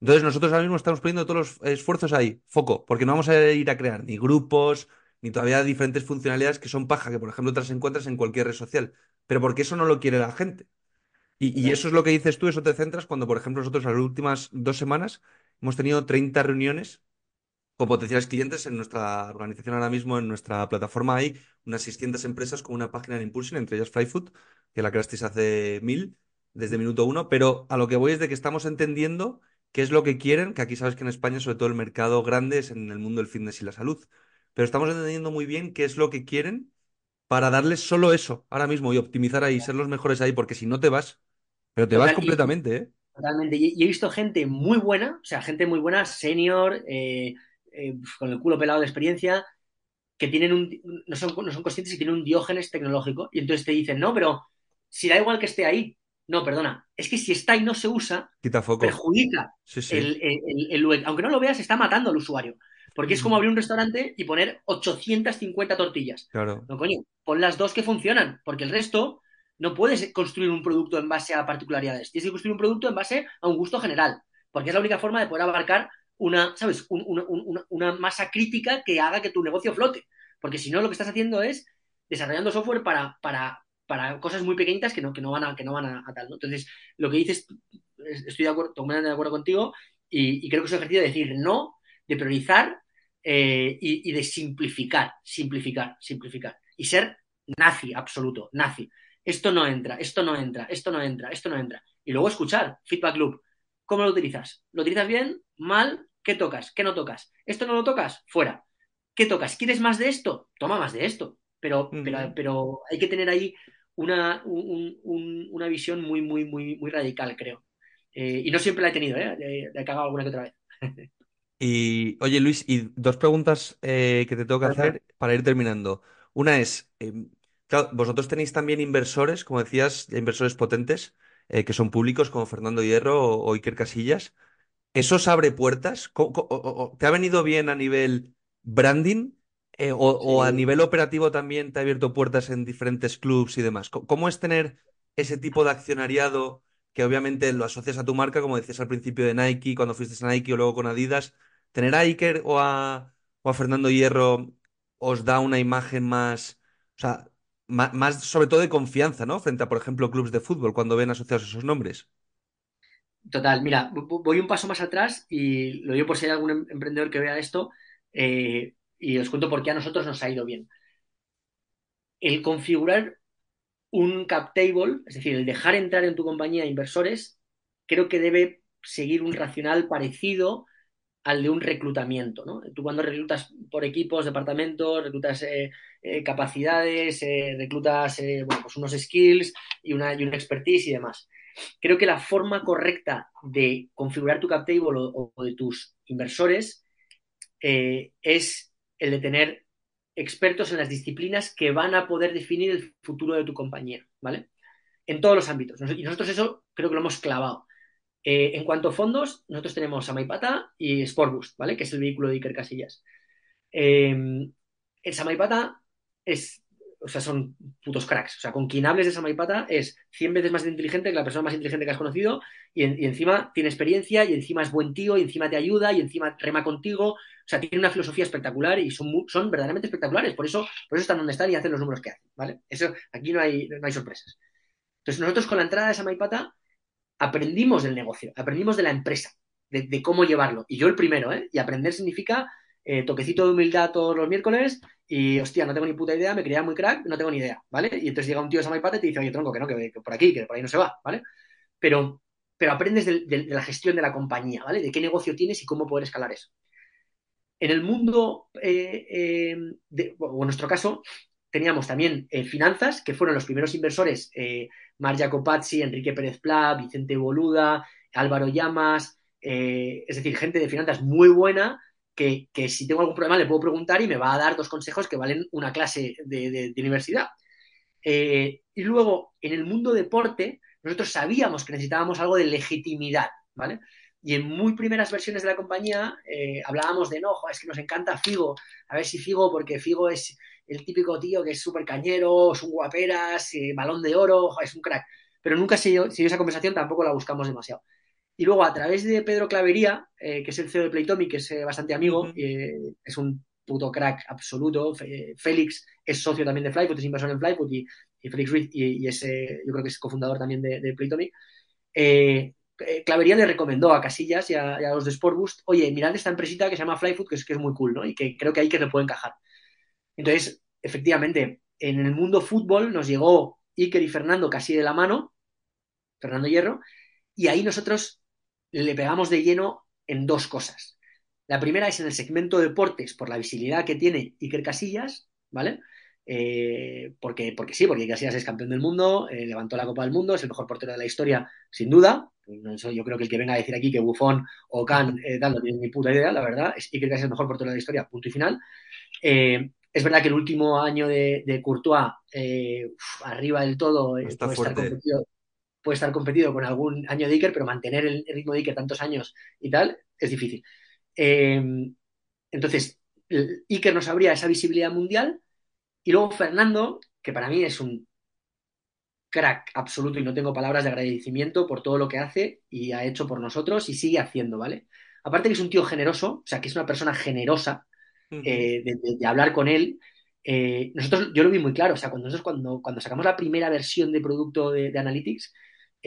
Entonces nosotros ahora mismo estamos poniendo todos los esfuerzos ahí, foco, porque no vamos a ir a crear ni grupos, ni todavía diferentes funcionalidades que son paja, que por ejemplo te las encuentras en cualquier red social, pero porque eso no lo quiere la gente. Y, y eso es lo que dices tú, eso te centras cuando, por ejemplo, nosotros las últimas dos semanas hemos tenido 30 reuniones con potenciales clientes en nuestra organización ahora mismo, en nuestra plataforma. Hay unas 600 empresas con una página en Impulsion, entre ellas Flyfood, que la creasteis hace mil, desde minuto uno, pero a lo que voy es de que estamos entendiendo qué es lo que quieren, que aquí sabes que en España sobre todo el mercado grande es en el mundo del fitness y la salud, pero estamos entendiendo muy bien qué es lo que quieren para darles solo eso ahora mismo y optimizar ahí, ser los mejores ahí, porque si no te vas, pero te vas completamente, ¿eh? Totalmente. Y he visto gente muy buena, o sea, gente muy buena, senior, eh, eh, con el culo pelado de experiencia, que tienen un, no, son, no son conscientes y tienen un diógenes tecnológico. Y entonces te dicen, no, pero si da igual que esté ahí. No, perdona. Es que si está y no se usa, Quita foco. perjudica Sí, sí. el, el, el, el- Aunque no lo veas, está matando al usuario. Porque es como abrir un restaurante y poner 850 tortillas. Claro. No, coño, pon las dos que funcionan, porque el resto no puedes construir un producto en base a particularidades. Tienes que construir un producto en base a un gusto general, porque es la única forma de poder abarcar una, ¿sabes? Un- una, una- una masa crítica que haga que tu negocio flote. Porque si no, lo que estás haciendo es desarrollando software para, para, para cosas muy pequeñitas que no, que no van, a, que no van a, a tal. ¿no? Entonces, lo que dices, es- estoy de acuerdo, totalmente de acuerdo contigo y, y creo que es un ejercicio de decir no, de priorizar eh, y, y de simplificar, simplificar, simplificar. y ser nazi absoluto, nazi. Esto no entra, esto no entra, esto no entra, esto no entra. Y luego escuchar, feedback loop. ¿Cómo lo utilizas? ¿Lo utilizas bien? ¿Mal? ¿Qué tocas? ¿Qué no tocas? ¿Esto no lo tocas? Fuera. ¿Qué tocas? ¿Quieres más de esto? Toma más de esto. Pero, pero, pero hay que tener ahí una, una visión muy, muy, muy, muy radical, creo. Eh, y no siempre la he tenido, ¿eh? De, de alguna que otra vez. Y, oye, Luis, y dos preguntas eh, que te tengo que hacer para ir terminando. Una es, em, claro, vosotros tenéis también inversores, como decías, inversores potentes, eh, que son públicos, como Fernando Hierro o, Iker Casillas. ¿Eso os abre puertas? ¿Te ha venido bien a nivel branding? Eh, o, a nivel operativo también te ha abierto puertas en diferentes clubs y demás. ¿Cómo es tener ese tipo de accionariado que obviamente lo asocias a tu marca, como decías al principio de Nike, cuando fuiste a Nike o luego con Adidas? ¿Tener a Iker o a, o a Fernando Hierro os da una imagen más, o sea, más, sobre todo de confianza, ¿no? Frente a, por ejemplo, clubes de fútbol cuando ven asociados esos nombres. Total, mira, voy un paso más atrás y lo digo por si hay algún em-, emprendedor que vea esto eh, y os cuento por qué a nosotros nos ha ido bien. El configurar un cap table, es decir, el dejar entrar en tu compañía inversores, creo que debe seguir un racional parecido al de un reclutamiento. ¿no? Tú cuando reclutas por equipos, departamentos, reclutas eh, eh, capacidades, eh, reclutas bueno, pues unos skills y una, y una expertise y demás. Creo que la forma correcta de configurar tu cap table o, de tus inversores es el de tener expertos en las disciplinas que van a poder definir el futuro de tu compañía, ¿vale? En todos los ámbitos. Y nosotros eso creo que lo hemos clavado. Eh, en cuanto a fondos, nosotros tenemos a Maipata y Sportboost, ¿vale? Que es el vehículo de Iker Casillas. Eh, el Samaipata es, o sea, son putos cracks. O sea, con quien hables de Samaipata es 100 veces más inteligente que la persona más inteligente que has conocido y, encima tiene experiencia y encima es buen tío y encima te ayuda y encima rema contigo. O sea, tiene una filosofía espectacular y son, son verdaderamente espectaculares. Por eso, por eso están donde están y hacen los números que hacen, ¿vale? Eso, aquí no hay, no hay sorpresas. Entonces, nosotros con la entrada de Samaipata aprendimos del negocio, aprendimos de la empresa, de, cómo llevarlo. Y yo el primero, ¿eh? Y aprender significa eh, toquecito de humildad todos los miércoles y, hostia, no tengo ni puta idea, me creía muy crack, no tengo ni idea, ¿vale? Y entonces llega un tío de y te dice, oye, tronco, que no, que, por aquí, que por ahí no se va, ¿vale? Pero, pero aprendes de, la gestión de la compañía, ¿vale? De qué negocio tienes y cómo poder escalar eso. En el mundo, eh, eh, de, o en nuestro caso, teníamos también finanzas, que fueron los primeros inversores Mar Jacopazzi, Enrique Pérez Pla, Vicente Boluda, Álvaro Llamas, eh, es decir, gente de finanzas muy buena que, si tengo algún problema le puedo preguntar y me va a dar dos consejos que valen una clase de, universidad. Eh, y luego, en el mundo deporte, nosotros sabíamos que necesitábamos algo de legitimidad, ¿vale? Y en muy primeras versiones de la compañía eh, hablábamos de, no, es que nos encanta Figo, a ver si Figo, porque Figo es, el típico tío que es súper cañero, es un guaperas, eh, balón de oro, es un crack. Pero nunca se dio, esa conversación, tampoco la buscamos demasiado. Y luego, a través de Pedro Clavería, eh, que es el CEO de Playtomic, que es eh, bastante amigo, es un puto crack absoluto. Félix es socio también de Flyfoot, es inversor en Flyfoot y, Félix Ruiz, y, es, yo creo que es cofundador también de, de Playtomic. Clavería le recomendó a Casillas y a, los de Sportboost, oye, mirad esta empresita que se llama Flyfoot, que es, que es muy cool, ¿no? Y que creo que ahí que le puede encajar. Entonces, efectivamente, en el mundo fútbol nos llegó Iker y Fernando casi de la mano, Fernando Hierro, y ahí nosotros le pegamos de lleno en dos cosas. La primera es en el segmento deportes, por la visibilidad que tiene Iker Casillas, ¿vale? Eh, porque, porque sí, porque Casillas es campeón del mundo, eh, levantó la Copa del Mundo, es el mejor portero de la historia, sin duda. yo creo que el que venga a decir aquí que Buffon o Can eh, no tiene ni puta idea, la verdad. Es Iker Casillas es el mejor portero de la historia, punto y final. Es verdad que el último año de, Courtois, eh, arriba del todo, eh, puede, estar competido, con algún año de Iker, pero mantener el, ritmo de Iker tantos años y tal es difícil. Em, entonces, Iker nos abría esa visibilidad mundial y luego Fernando, que para mí es un crack absoluto y no tengo palabras de agradecimiento por todo lo que hace y ha hecho por nosotros y sigue haciendo, ¿vale? Aparte que es un tío generoso, o sea, que es una persona generosa, eh, de, hablar con él. Eh, nosotros, yo lo vi muy claro, o sea, cuando nosotros cuando, cuando sacamos la primera versión de producto de, Analytics,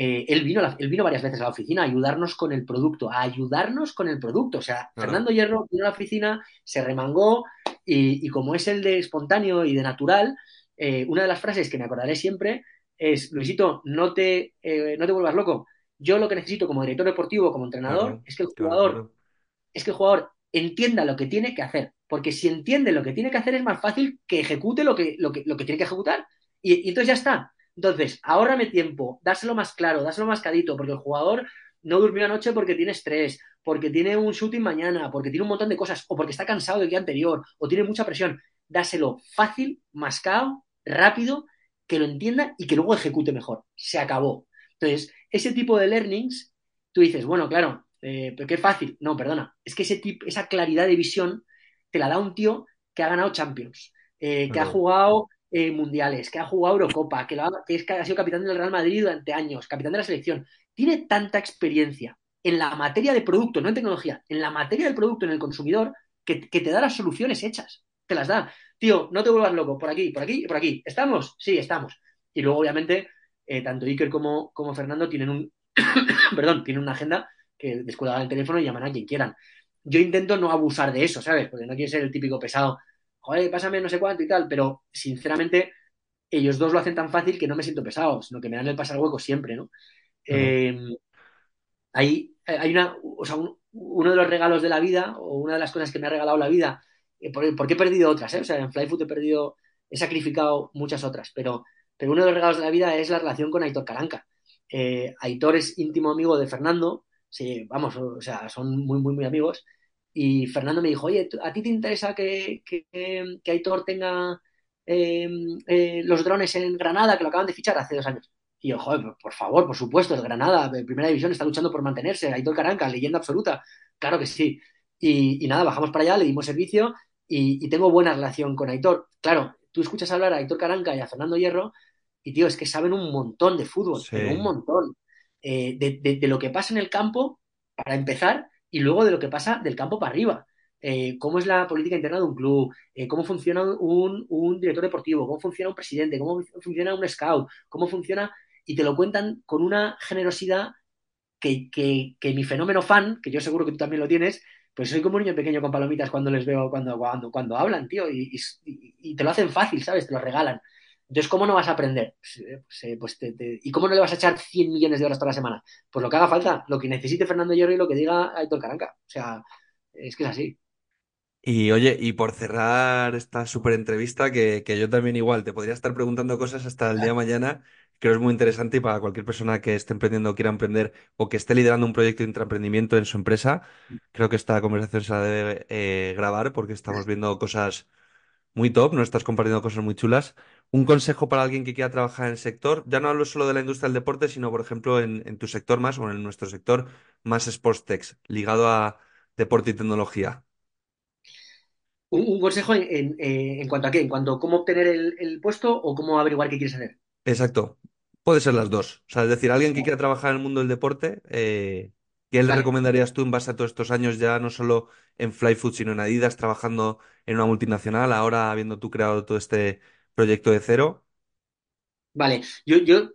eh, él, vino él vino varias veces a la oficina a ayudarnos con el producto, a ayudarnos con el producto. O sea, Fernando Hierro vino a la oficina, se remangó y, como es el de espontáneo y de natural, eh, una de las frases que me acordaré siempre es, Luisito, no te, eh, no te vuelvas loco. Yo lo que necesito como director deportivo, como entrenador, Claro, es que el jugador, claro. es que el jugador entienda lo que tiene que hacer. Porque si entiende lo que tiene que hacer, es más fácil que ejecute lo que, lo que, lo que tiene que ejecutar. Y, y entonces ya está. Entonces, ahórrame tiempo, dáselo más claro, dáselo más cadito, porque el jugador no durmió anoche porque tiene estrés, porque tiene un shooting mañana, porque tiene un montón de cosas, o porque está cansado del día anterior, o tiene mucha presión. Dáselo fácil, mascado, rápido, que lo entienda y que luego ejecute mejor. Se acabó. Entonces, ese tipo de learnings, tú dices, bueno, claro, eh, pero qué fácil. No, perdona. Es que ese tipo, esa claridad de visión te la da un tío que ha ganado Champions, eh, que ha jugado eh, mundiales, que ha jugado Eurocopa, que, lo ha, es, que ha sido capitán del Real Madrid durante años, capitán de la selección. Tiene tanta experiencia en la materia de producto, no en tecnología, en la materia del producto, en el consumidor, que, te da las soluciones hechas. Te las da. Tío, no te vuelvas loco, por aquí, por aquí por aquí. ¿Estamos? Sí, estamos. Y luego, obviamente, eh, tanto Iker como, como Fernando tienen un, perdón, tienen una agenda que descuelgan el teléfono y llaman a quien quieran. Yo intento no abusar de eso, ¿sabes? Porque no quiero ser el típico pesado, joder, pásame no sé cuánto y tal, pero sinceramente ellos dos lo hacen tan fácil que no me siento pesado, sino que me dan el pasar hueco siempre, ¿no? Claro. Eh, hay, hay una, o sea, un- uno de los regalos de la vida, o una de las cosas que me ha regalado la vida, eh, por- porque he perdido otras, ¿eh? O sea, en Flyfoot he perdido, he sacrificado muchas otras, pero, pero uno de los regalos de la vida es la relación con Aitor Caranca. Eh, Aitor es íntimo amigo de Fernando, sí, vamos, o sea, son muy, muy, muy amigos, y Fernando me dijo, oye, ¿tú- ¿a ti te interesa que, que, que Aitor tenga eh, eh, los drones en Granada, que lo acaban de fichar hace dos años? Y yo, joder, por, por favor, por supuesto, el Granada, primera división, está luchando por mantenerse. Aitor Caranca, leyenda absoluta. Claro que sí. Y, y nada, bajamos para allá, le dimos servicio y, y tengo buena relación con Aitor. Claro, tú escuchas hablar a Aitor Caranca y a Fernando Hierro y, tío, es que saben un montón de fútbol, pero un montón. Eh, de, de- de lo que pasa en el campo, para empezar, y luego de lo que pasa del campo para arriba. Eh, cómo es la política interna de un club, eh, cómo funciona un, director deportivo, cómo funciona un presidente, cómo funciona un scout, cómo funciona y te lo cuentan con una generosidad que, que, que mi fenómeno fan, que yo seguro que tú también lo tienes, pues soy como un niño pequeño con palomitas cuando les veo, cuando, cuando, cuando hablan, tío, y, y te lo hacen fácil, ¿sabes? Te lo regalan. Entonces, ¿cómo no vas a aprender? Pues, eh, pues, eh, pues ¿Y cómo no le vas a echar 100 millones de horas toda la semana? Pues lo que haga falta, lo que necesite Fernando Hierro y lo que diga Aitor Caranca. O sea, es que es así. Y oye, y por cerrar esta súper entrevista, que, que yo también igual te podría estar preguntando cosas hasta el día de mañana, creo es muy interesante y para cualquier persona que esté emprendiendo quiera emprender o que esté liderando un proyecto de intraemprendimiento en su empresa, creo que esta conversación se la debe eh, grabar porque estamos viendo cosas muy top, nos estás compartiendo cosas muy chulas. Un consejo para alguien que quiera trabajar en el sector, ya no hablo solo de la industria del deporte, sino por ejemplo en, en tu sector más o en nuestro sector más Sports Tech, ligado a deporte y tecnología. Un, un consejo en, en, en cuanto a qué, en cuanto a cómo obtener el, el puesto o cómo averiguar qué quieres hacer. Exacto. Puede ser las dos. O sea, es decir, alguien que quiera trabajar en el mundo del deporte, eh, ¿qué le recomendarías tú en base a todos estos años ya no solo en Flyfood, sino en Adidas, trabajando en una multinacional, ahora habiendo tú creado todo este proyecto de cero? Vale, yo, yo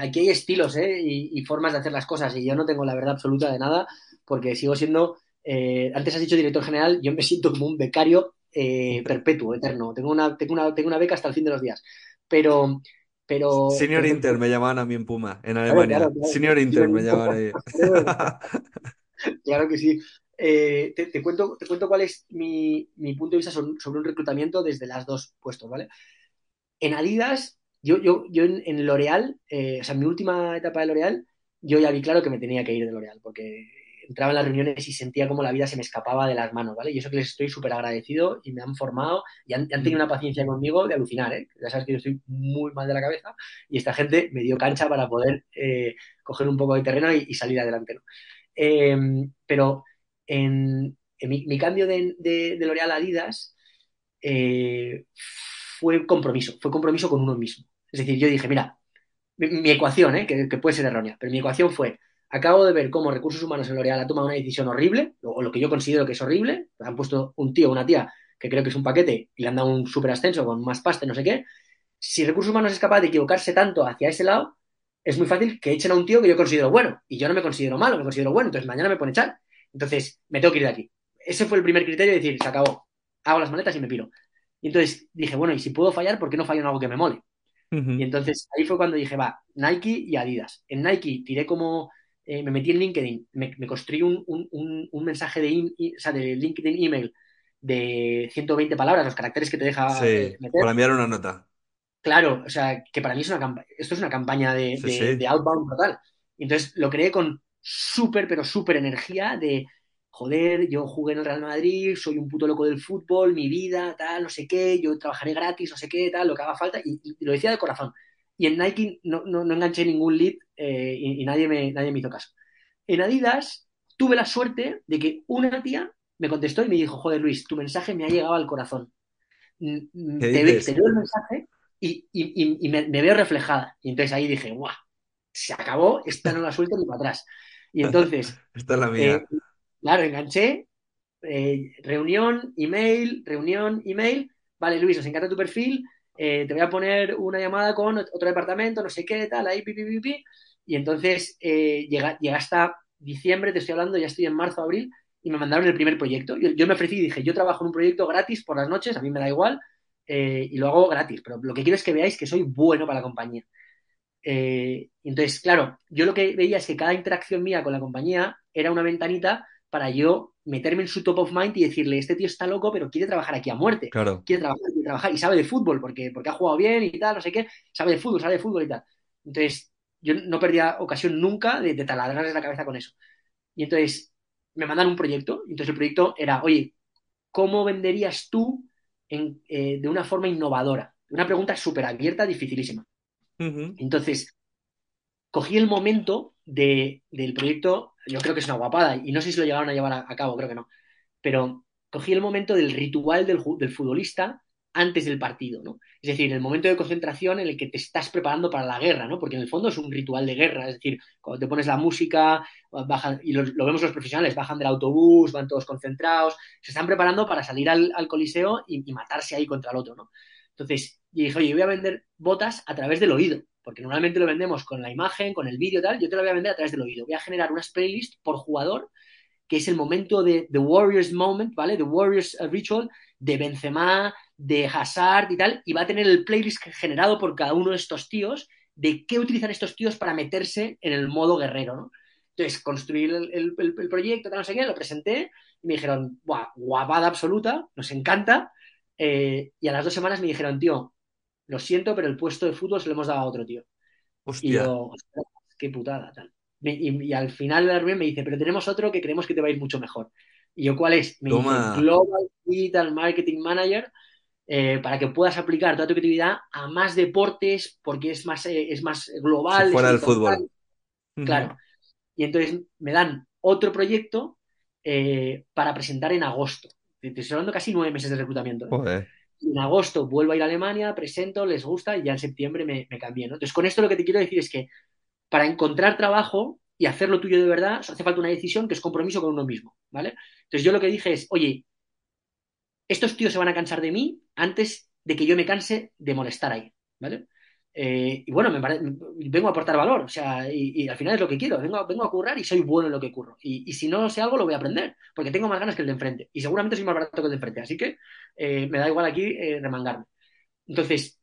aquí hay estilos ¿eh? y, y formas de hacer las cosas y yo no tengo la verdad absoluta de nada porque sigo siendo, eh, antes has dicho director general, yo me siento como un becario eh, perpetuo, eterno. Tengo una, tengo una, tengo una beca hasta el fin de los días. Pero, pero, Senior pero Inter me llamaban a mí en Puma, en claro, claro, Alemania. claro. Senior Inter me llamaban ahí. Claro que sí. Eh, te, te cuento, te cuento cuál es mi, mi punto de vista sobre, sobre un reclutamiento desde las dos puestos, ¿vale? En Adidas, yo, yo, yo en, en L'Oreal, eh, o sea, en mi última etapa de L'Oreal, yo ya vi claro que me tenía que ir de L'Oreal, porque entraba en las reuniones y sentía como la vida se me escapaba de las manos, ¿vale? Y eso que les estoy súper agradecido y me han formado y han, han tenido una paciencia conmigo de alucinar, ¿eh? Ya sabes que yo estoy muy mal de la cabeza y esta gente me dio cancha para poder eh, coger un poco de terreno y, y salir adelante, ¿no? Eh, pero en, en mi, mi, cambio de, de, de L'Oreal a Adidas eh, fue compromiso, fue compromiso con uno mismo. Es decir, yo dije, mira, mi, mi ecuación, ¿eh? que, que, puede ser errónea, pero mi ecuación fue, acabo de ver cómo recursos humanos en L'Oreal ha tomado una decisión horrible, o lo que yo considero que es horrible, han puesto un tío o una tía que creo que es un paquete y le han dado un super ascenso con más pasta, no sé qué. Si recursos humanos es capaz de equivocarse tanto hacia ese lado, es muy fácil que echen a un tío que yo considero bueno y yo no me considero malo, me considero bueno, entonces mañana me pone echar. Entonces me tengo que ir de aquí. Ese fue el primer criterio de decir, se acabó, hago las maletas y me piro. Y entonces dije, bueno, y si puedo fallar, ¿por qué no fallo en algo que me mole? Y entonces ahí fue cuando dije, va, Nike y Adidas. En Nike tiré como, eh, me metí en LinkedIn, me, me construí un, un- un- un mensaje de, in- o sea, de LinkedIn email de 120 palabras, los caracteres que te deja eh, Sí, meter. para enviar una nota. Claro, o sea, que para mí es una esto es una campaña de, Sí, de, sí. de outbound total. Entonces lo creé con súper, pero súper energía de, joder, yo jugué en el Real Madrid, soy un puto loco del fútbol, mi vida, tal, no sé qué, yo trabajaré gratis, no sé qué, tal, lo que haga falta, y, y lo decía de corazón. Y en Nike no, no, no enganché ningún lead eh, y, y nadie, me, nadie me hizo caso. En Adidas tuve la suerte de que una tía me contestó y me dijo, joder Luis, tu mensaje me ha llegado al corazón ¿Qué te, ve- dices? te leo el mensaje y, y- me, me veo reflejada. Y entonces ahí dije, ¡guau! Se acabó, esta no la suelto ni para atrás. Y entonces, Esta es la eh, mía. claro, enganché, eh, reunión, email, reunión, email. Vale, Luis, nos encanta tu perfil. Eh, te voy a poner una llamada con ot- otro departamento, no sé qué, tal, ahí, pi, pi, pi, pi. Y entonces eh, llega, llega hasta diciembre, te estoy hablando, ya estoy en marzo, abril, y me mandaron el primer proyecto. Yo, yo me ofrecí y dije, yo trabajo en un proyecto gratis por las noches, a mí me da igual, eh, y lo hago gratis, pero lo que quiero es que veáis que soy bueno para la compañía. Eh, entonces, claro, yo lo que veía es que cada interacción mía con la compañía era una ventanita para yo meterme en su top of mind y decirle, este tío está loco, pero quiere trabajar aquí a muerte. Claro. Quiere trabajar, quiere trabajar y sabe de fútbol porque, porque ha jugado bien y tal, no sé qué, sabe de fútbol, sabe de fútbol y tal. Entonces, yo no perdía ocasión nunca de, de taladrarles la cabeza con eso. Y entonces me mandan un proyecto, y entonces el proyecto era, oye, ¿cómo venderías tú en, eh, de una forma innovadora? Una pregunta súper abierta, dificilísima. Entonces, cogí el momento de, del proyecto, yo creo que es una guapada, y no sé si lo llegaron a llevar a, cabo, creo que no, pero cogí el momento del ritual del, del futbolista antes del partido, ¿no? Es decir, el momento de concentración en el que te estás preparando para la guerra, ¿no? Porque en el fondo es un ritual de guerra, es decir, cuando te pones la música, bajan, y lo, lo vemos los profesionales, bajan del autobús, van todos concentrados, se están preparando para salir al, al coliseo y, y matarse ahí contra el otro, ¿no? Entonces, y dije, oye, voy a vender botas a través del oído, porque normalmente lo vendemos con la imagen, con el vídeo tal, yo te lo voy a vender a través del oído. Voy a generar unas playlists por jugador, que es el momento de The Warriors Moment, ¿vale? The Warriors uh, Ritual, de Benzema, de Hazard y tal, y va a tener el playlist generado por cada uno de estos tíos, de qué utilizan estos tíos para meterse en el modo guerrero, ¿no? Entonces, construí el proyecto, tal, no sé qué, lo presenté, y me dijeron, Buah, guapada absoluta, nos encanta, eh, y a las dos semanas me dijeron, tío, lo siento, pero el puesto de fútbol se lo hemos dado a otro tío. Y Hostia. yo, "Ostras, qué putada, tal. Me- y, y al final reunión me dice, pero tenemos otro que creemos que te va a ir mucho mejor. Y yo, ¿cuál es? Me Toma. dice, Global Digital Marketing Manager, eh, para que puedas aplicar toda tu creatividad a más deportes, porque es más, eh, es más global. Si fuera el horizontal". fútbol. Claro. Y entonces me dan otro proyecto eh, para presentar en agosto. Te estoy hablando casi nueve meses de reclutamiento. Joder. En agosto vuelvo a ir a Alemania, presento, les gusta y ya en septiembre me, me cambié. Entonces, con esto lo que te quiero decir es que para encontrar trabajo y hacerlo tuyo de verdad, hace falta una decisión que es compromiso con uno mismo, ¿vale? Entonces yo lo que dije es, oye, estos tíos se van a cansar de mí antes de que yo me canse de molestar ahí, ¿vale? Eh, y bueno, me pare- vengo a aportar valor, o sea, y, al final es lo que quiero, vengo, vengo a currar y soy bueno en lo que curro. Y, y si no sé algo, lo voy a aprender, porque tengo más ganas que el de enfrente. Y seguramente soy más barato que el de enfrente, así que eh, me da igual aquí eh, remangarme. Entonces,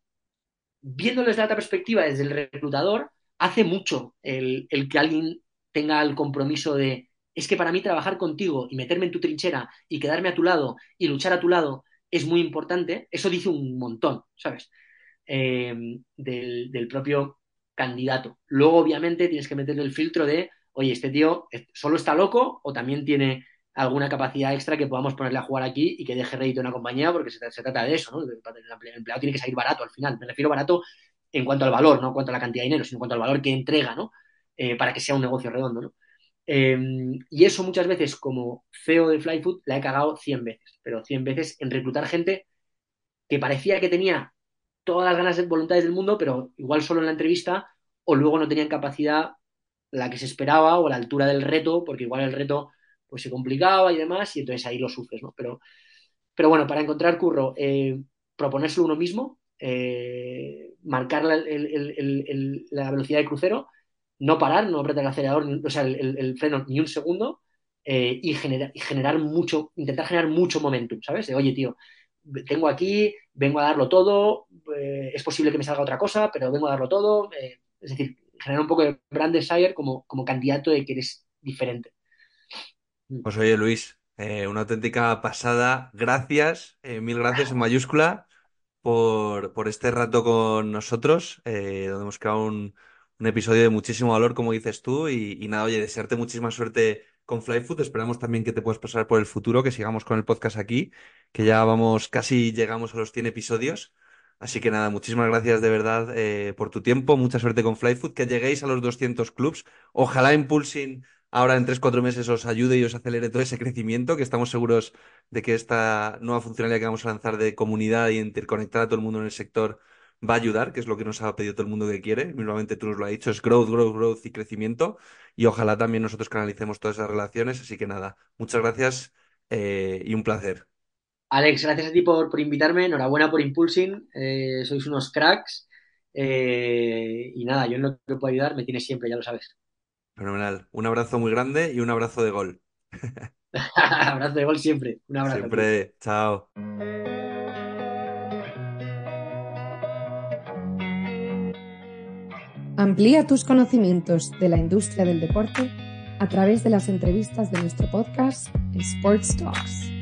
viéndolo desde la otra perspectiva, desde el reclutador, hace mucho el, el que alguien tenga el compromiso de, es que para mí trabajar contigo y meterme en tu trinchera y quedarme a tu lado y luchar a tu lado es muy importante, eso dice un montón, ¿sabes? Eh, del, propio candidato. Luego, obviamente, tienes que meterle el filtro de, oye, este tío solo está loco o también tiene alguna capacidad extra que podamos ponerle a jugar aquí y que deje rédito a una compañía, porque se, trata de eso, ¿no? El empleado tiene que salir barato al final. Me refiero barato en cuanto al valor, no en cuanto a la cantidad de dinero, sino en cuanto al valor que entrega, ¿no? Eh, para que sea un negocio redondo, ¿no? Eh, y eso muchas veces, como CEO de Flyfood, la he cagado 100 veces, pero 100 veces en reclutar gente que parecía que tenía todas las ganas y voluntades del mundo, pero igual solo en la entrevista, o luego no tenían capacidad la que se esperaba o la altura del reto, porque igual el reto pues se complicaba y demás, y entonces ahí lo sufres, ¿no? Pero, pero bueno, para encontrar curro, eh, proponérselo uno mismo, eh, marcar la, la, velocidad de crucero, no parar, no apretar el acelerador, o sea, el, freno ni un segundo, eh, y, generar, y generar mucho, intentar generar mucho momentum, ¿sabes? Oye, tío, tengo aquí, vengo a darlo todo, eh, es posible que me salga otra cosa, pero vengo a darlo todo. Eh, es decir, generar un poco de brand desire como, como candidato de que eres diferente. Pues oye, Luis, eh, una auténtica pasada. Gracias, mil gracias en mayúscula por, por este rato con nosotros, donde hemos un, un, episodio de muchísimo valor, como dices tú, y, y nada, oye, desearte muchísima suerte con Flyfood. Esperamos también que te puedas pasar por el futuro, que sigamos con el podcast aquí, que ya vamos, casi llegamos a los 100 episodios. Así que nada, muchísimas gracias de verdad eh, por tu tiempo, mucha suerte con Flyfood, que lleguéis a los 200 clubs. Ojalá Impulsing ahora en 3-4 meses os ayude y os acelere todo ese crecimiento, que estamos seguros de que esta nueva funcionalidad que vamos a lanzar de comunidad y interconectar a todo el mundo en el sector va a ayudar, que es lo que nos ha pedido todo el mundo que quiere. Mismamente tú nos lo has dicho, es growth, growth, growth y crecimiento. Y ojalá también nosotros canalicemos todas esas relaciones. Así que nada, muchas gracias eh, y un placer. Alex, gracias a ti por, por invitarme. Enhorabuena por Impulsing. Eh, sois unos cracks. Eh, y nada, yo en lo que puedo ayudar me tienes siempre, ya lo sabes. Fenomenal. Un abrazo muy grande y un abrazo de gol. abrazo de gol siempre. Un abrazo. Siempre. Chao. Amplía tus conocimientos de la industria del deporte a través de las entrevistas de nuestro podcast Sports Talks.